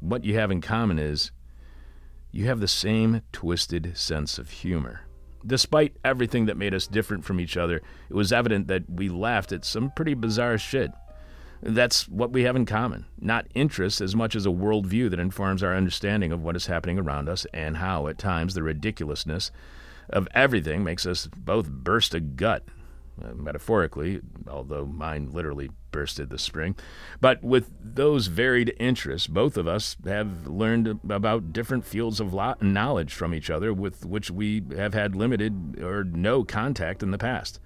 what you have in common is you have the same twisted sense of humor. Despite everything that made us different from each other, it was evident that we laughed at some pretty bizarre shit. That's what we have in common. Not interests as much as a worldview that informs our understanding of what is happening around us and how, at times, the ridiculousness of everything makes us both burst a gut. Uh, metaphorically, although mine literally bursted this spring. But with those varied interests, both of us have learned about different fields of knowledge from each other with which we have had limited or no contact in the past.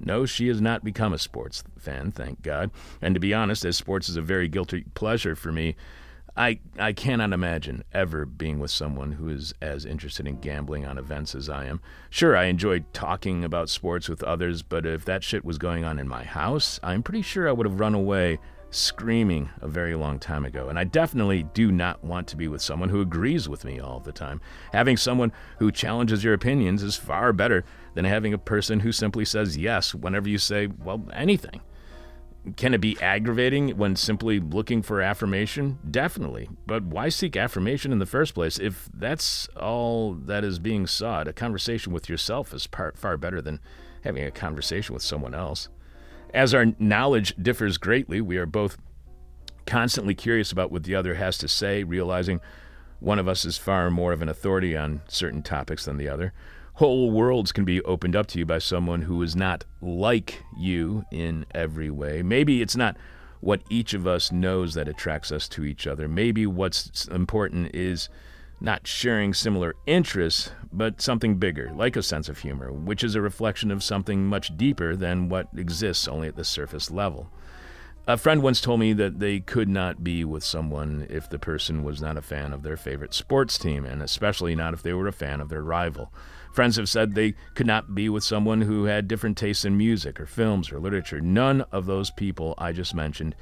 No, she has not become a sports fan, thank God. And to be honest, as sports is a very guilty pleasure for me, I, I cannot imagine ever being with someone who is as interested in gambling on events as I am. Sure, I enjoy talking about sports with others, but if that shit was going on in my house, I'm pretty sure I would have run away screaming a very long time ago. And I definitely do not want to be with someone who agrees with me all the time. Having someone who challenges your opinions is far better than having a person who simply says yes whenever you say, well, anything. Can it be aggravating when simply looking for affirmation? Definitely. But why seek affirmation in the first place if that's all that is being sought? A conversation with yourself is par- far better than having a conversation with someone else. As our knowledge differs greatly, we are both constantly curious about what the other has to say, realizing one of us is far more of an authority on certain topics than the other. Whole worlds can be opened up to you by someone who is not like you in every way. Maybe it's not what each of us knows that attracts us to each other. Maybe what's important is not sharing similar interests, but something bigger, like a sense of humor, which is a reflection of something much deeper than what exists only at the surface level. A friend once told me that they could not be with someone if the person was not a fan of their favorite sports team, and especially not if they were a fan of their rival. Friends have said they could not be with someone who had different tastes in music or films or literature. None of those people I just mentioned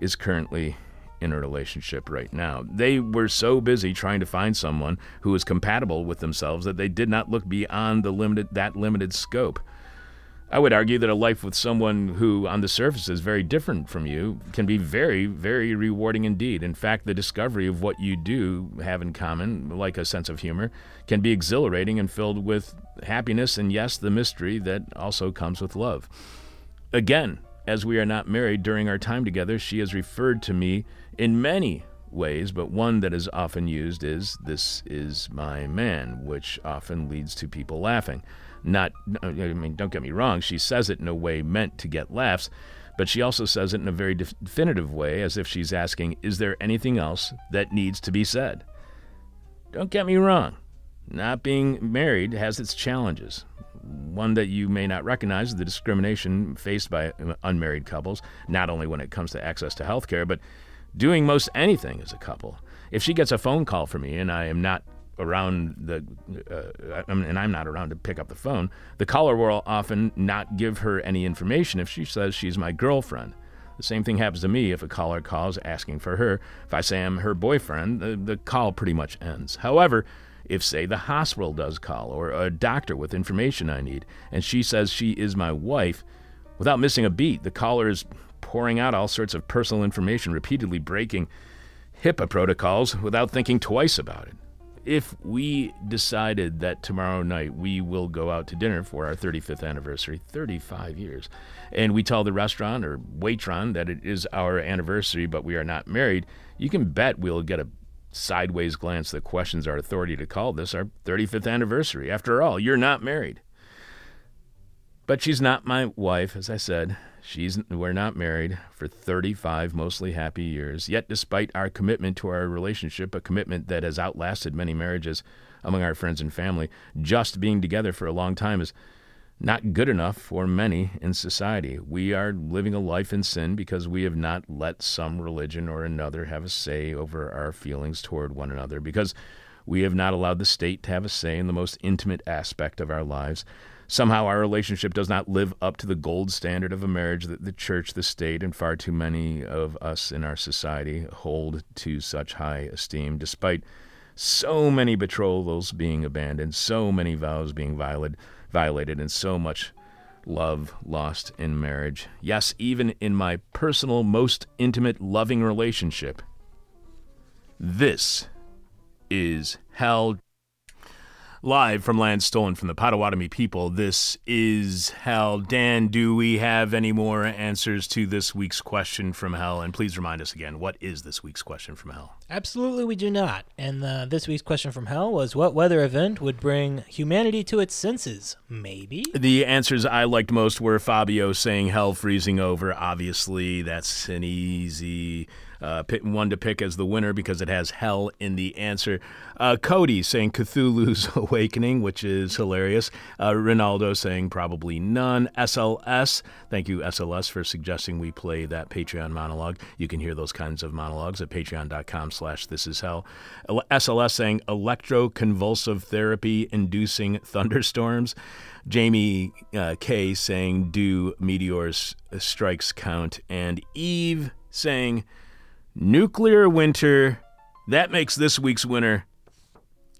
is currently in a relationship right now. They were so busy trying to find someone who was compatible with themselves that they did not look beyond the limited that limited scope. I would argue that a life with someone who, on the surface, is very different from you can be very, very rewarding indeed. In fact, the discovery of what you do have in common, like a sense of humor, can be exhilarating and filled with happiness and, yes, the mystery that also comes with love. Again, as we are not married during our time together, she has referred to me in many ways, but one that is often used is, This is my man, which often leads to people laughing. Not, I mean, don't get me wrong, she says it in a way meant to get laughs, but she also says it in a very definitive way, as if she's asking, Is there anything else that needs to be said? Don't get me wrong, not being married has its challenges. One that you may not recognize the discrimination faced by um, unmarried couples, not only when it comes to access to health care, but doing most anything as a couple. If she gets a phone call from me and I am not around the uh, and I'm not around to pick up the phone, the caller will often not give her any information if she says she's my girlfriend. The same thing happens to me if a caller calls asking for her. If I say I'm her boyfriend, the, the call pretty much ends. However, if, say, the hospital does call or a doctor with information I need, and she says she is my wife, without missing a beat, the caller is pouring out all sorts of personal information, repeatedly breaking HIPAA protocols without thinking twice about it. If we decided that tomorrow night we will go out to dinner for our 35th anniversary, 35 years, and we tell the restaurant or waitron that it is our anniversary but we are not married, you can bet we'll get a sideways glance that questions our authority to call this our 35th anniversary. After all, you're not married. But she's not my wife, as I said. She's we're not married for 35 mostly happy years. Yet despite our commitment to our relationship, a commitment that has outlasted many marriages among our friends and family, just being together for a long time is not good enough for many in society. We are living a life in sin because we have not let some religion or another have a say over our feelings toward one another, because we have not allowed the state to have a say in the most intimate aspect of our lives. Somehow our relationship does not live up to the gold standard of a marriage that the church, the state, and far too many of us in our society hold to such high esteem, despite so many betrothals being abandoned, so many vows being violated violated and so much love lost in marriage. Yes, even in my personal, most intimate, loving relationship. This is hell. Live from land stolen from the Potawatomi people, this is Hell. Dan, do we have any more answers to this week's question from Hell? And please remind us again, what is this week's question from Hell? Absolutely, we do not. And uh, this week's question from Hell was what weather event would bring humanity to its senses? Maybe? The answers I liked most were Fabio saying hell freezing over. Obviously, that's an easy uh, one to pick as the winner because it has hell in the answer. Uh, Cody saying Cthulhu's Awakening, which is hilarious. Uh, Ronaldo saying probably none. SLS, thank you, SLS, for suggesting we play that Patreon monologue. You can hear those kinds of monologues at patreon.com slash this is hell. SLS saying electroconvulsive therapy inducing thunderstorms. Jamie uh, K saying, Do meteors strikes count? And Eve saying, Nuclear Winter. That makes this week's winner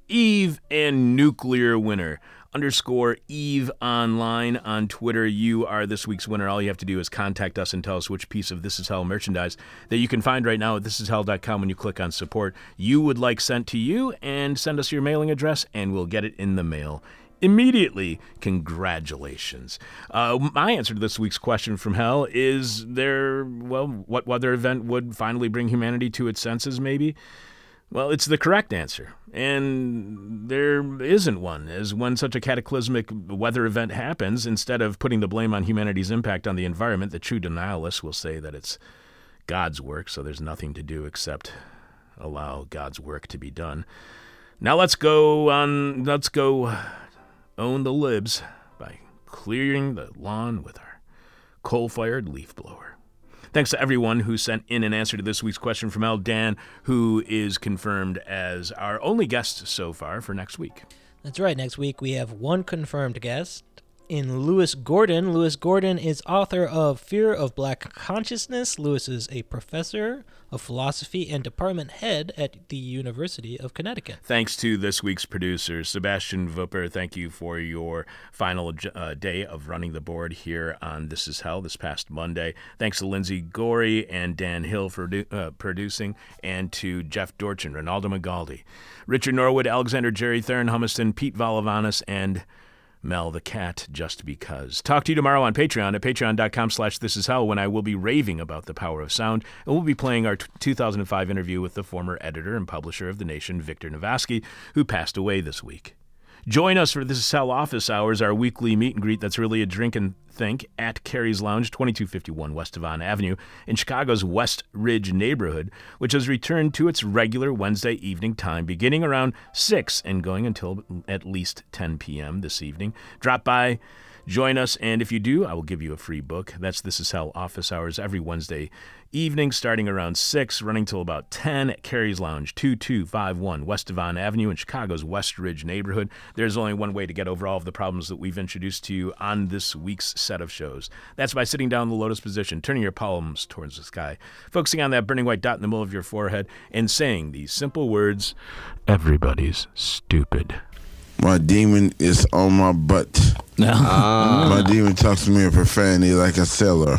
Eve and Nuclear Winter. Underscore Eve Online on Twitter. You are this week's winner. All you have to do is contact us and tell us which piece of This Is Hell merchandise that you can find right now at thisishell.com when you click on support you would like sent to you and send us your mailing address and we'll get it in the mail immediately. Congratulations. Uh, my answer to this week's question from hell is there, well, what weather event would finally bring humanity to its senses, maybe? Well, it's the correct answer. And there isn't one, as when such a cataclysmic weather event happens, instead of putting the blame on humanity's impact on the environment, the true denialists will say that it's God's work, so there's nothing to do except allow God's work to be done. Now let's go on, let's go own the libs by clearing the lawn with our coal fired leaf blower. Thanks to everyone who sent in an answer to this week's question from El Dan, who is confirmed as our only guest so far for next week. That's right. Next week we have one confirmed guest in Lewis Gordon. Lewis Gordon is author of Fear of Black Consciousness. Lewis is a professor of philosophy and department head at the University of Connecticut. Thanks to this week's producer, Sebastian Vupper. Thank you for your final uh, day of running the board here on This Is Hell this past Monday. Thanks to Lindsay Gorey and Dan Hill for uh, producing, and to Jeff Dorchin, Ronaldo Magaldi, Richard Norwood, Alexander Jerry Theron Humiston, Pete Valavanis, and Mel the cat just because. Talk to you tomorrow on Patreon at patreon.com slash this is hell when I will be raving about the power of sound and we'll be playing our t- 2005 interview with the former editor and publisher of The Nation, Victor Navasky, who passed away this week. Join us for This is Hell Office Hours, our weekly meet and greet that's really a drink and think at Carrie's Lounge, 2251 West Devon Avenue, in Chicago's West Ridge neighborhood, which has returned to its regular Wednesday evening time, beginning around 6 and going until at least 10 p.m. this evening. Drop by. Join us, and if you do, I will give you a free book. That's This Is Hell office hours every Wednesday evening, starting around 6, running till about 10 at Carrie's Lounge, 2251 West Devon Avenue in Chicago's West Ridge neighborhood. There's only one way to get over all of the problems that we've introduced to you on this week's set of shows. That's by sitting down in the lotus position, turning your palms towards the sky, focusing on that burning white dot in the middle of your forehead, and saying these simple words Everybody's stupid. My demon is on my butt. Ah. My demon talks to me in profanity like a sailor.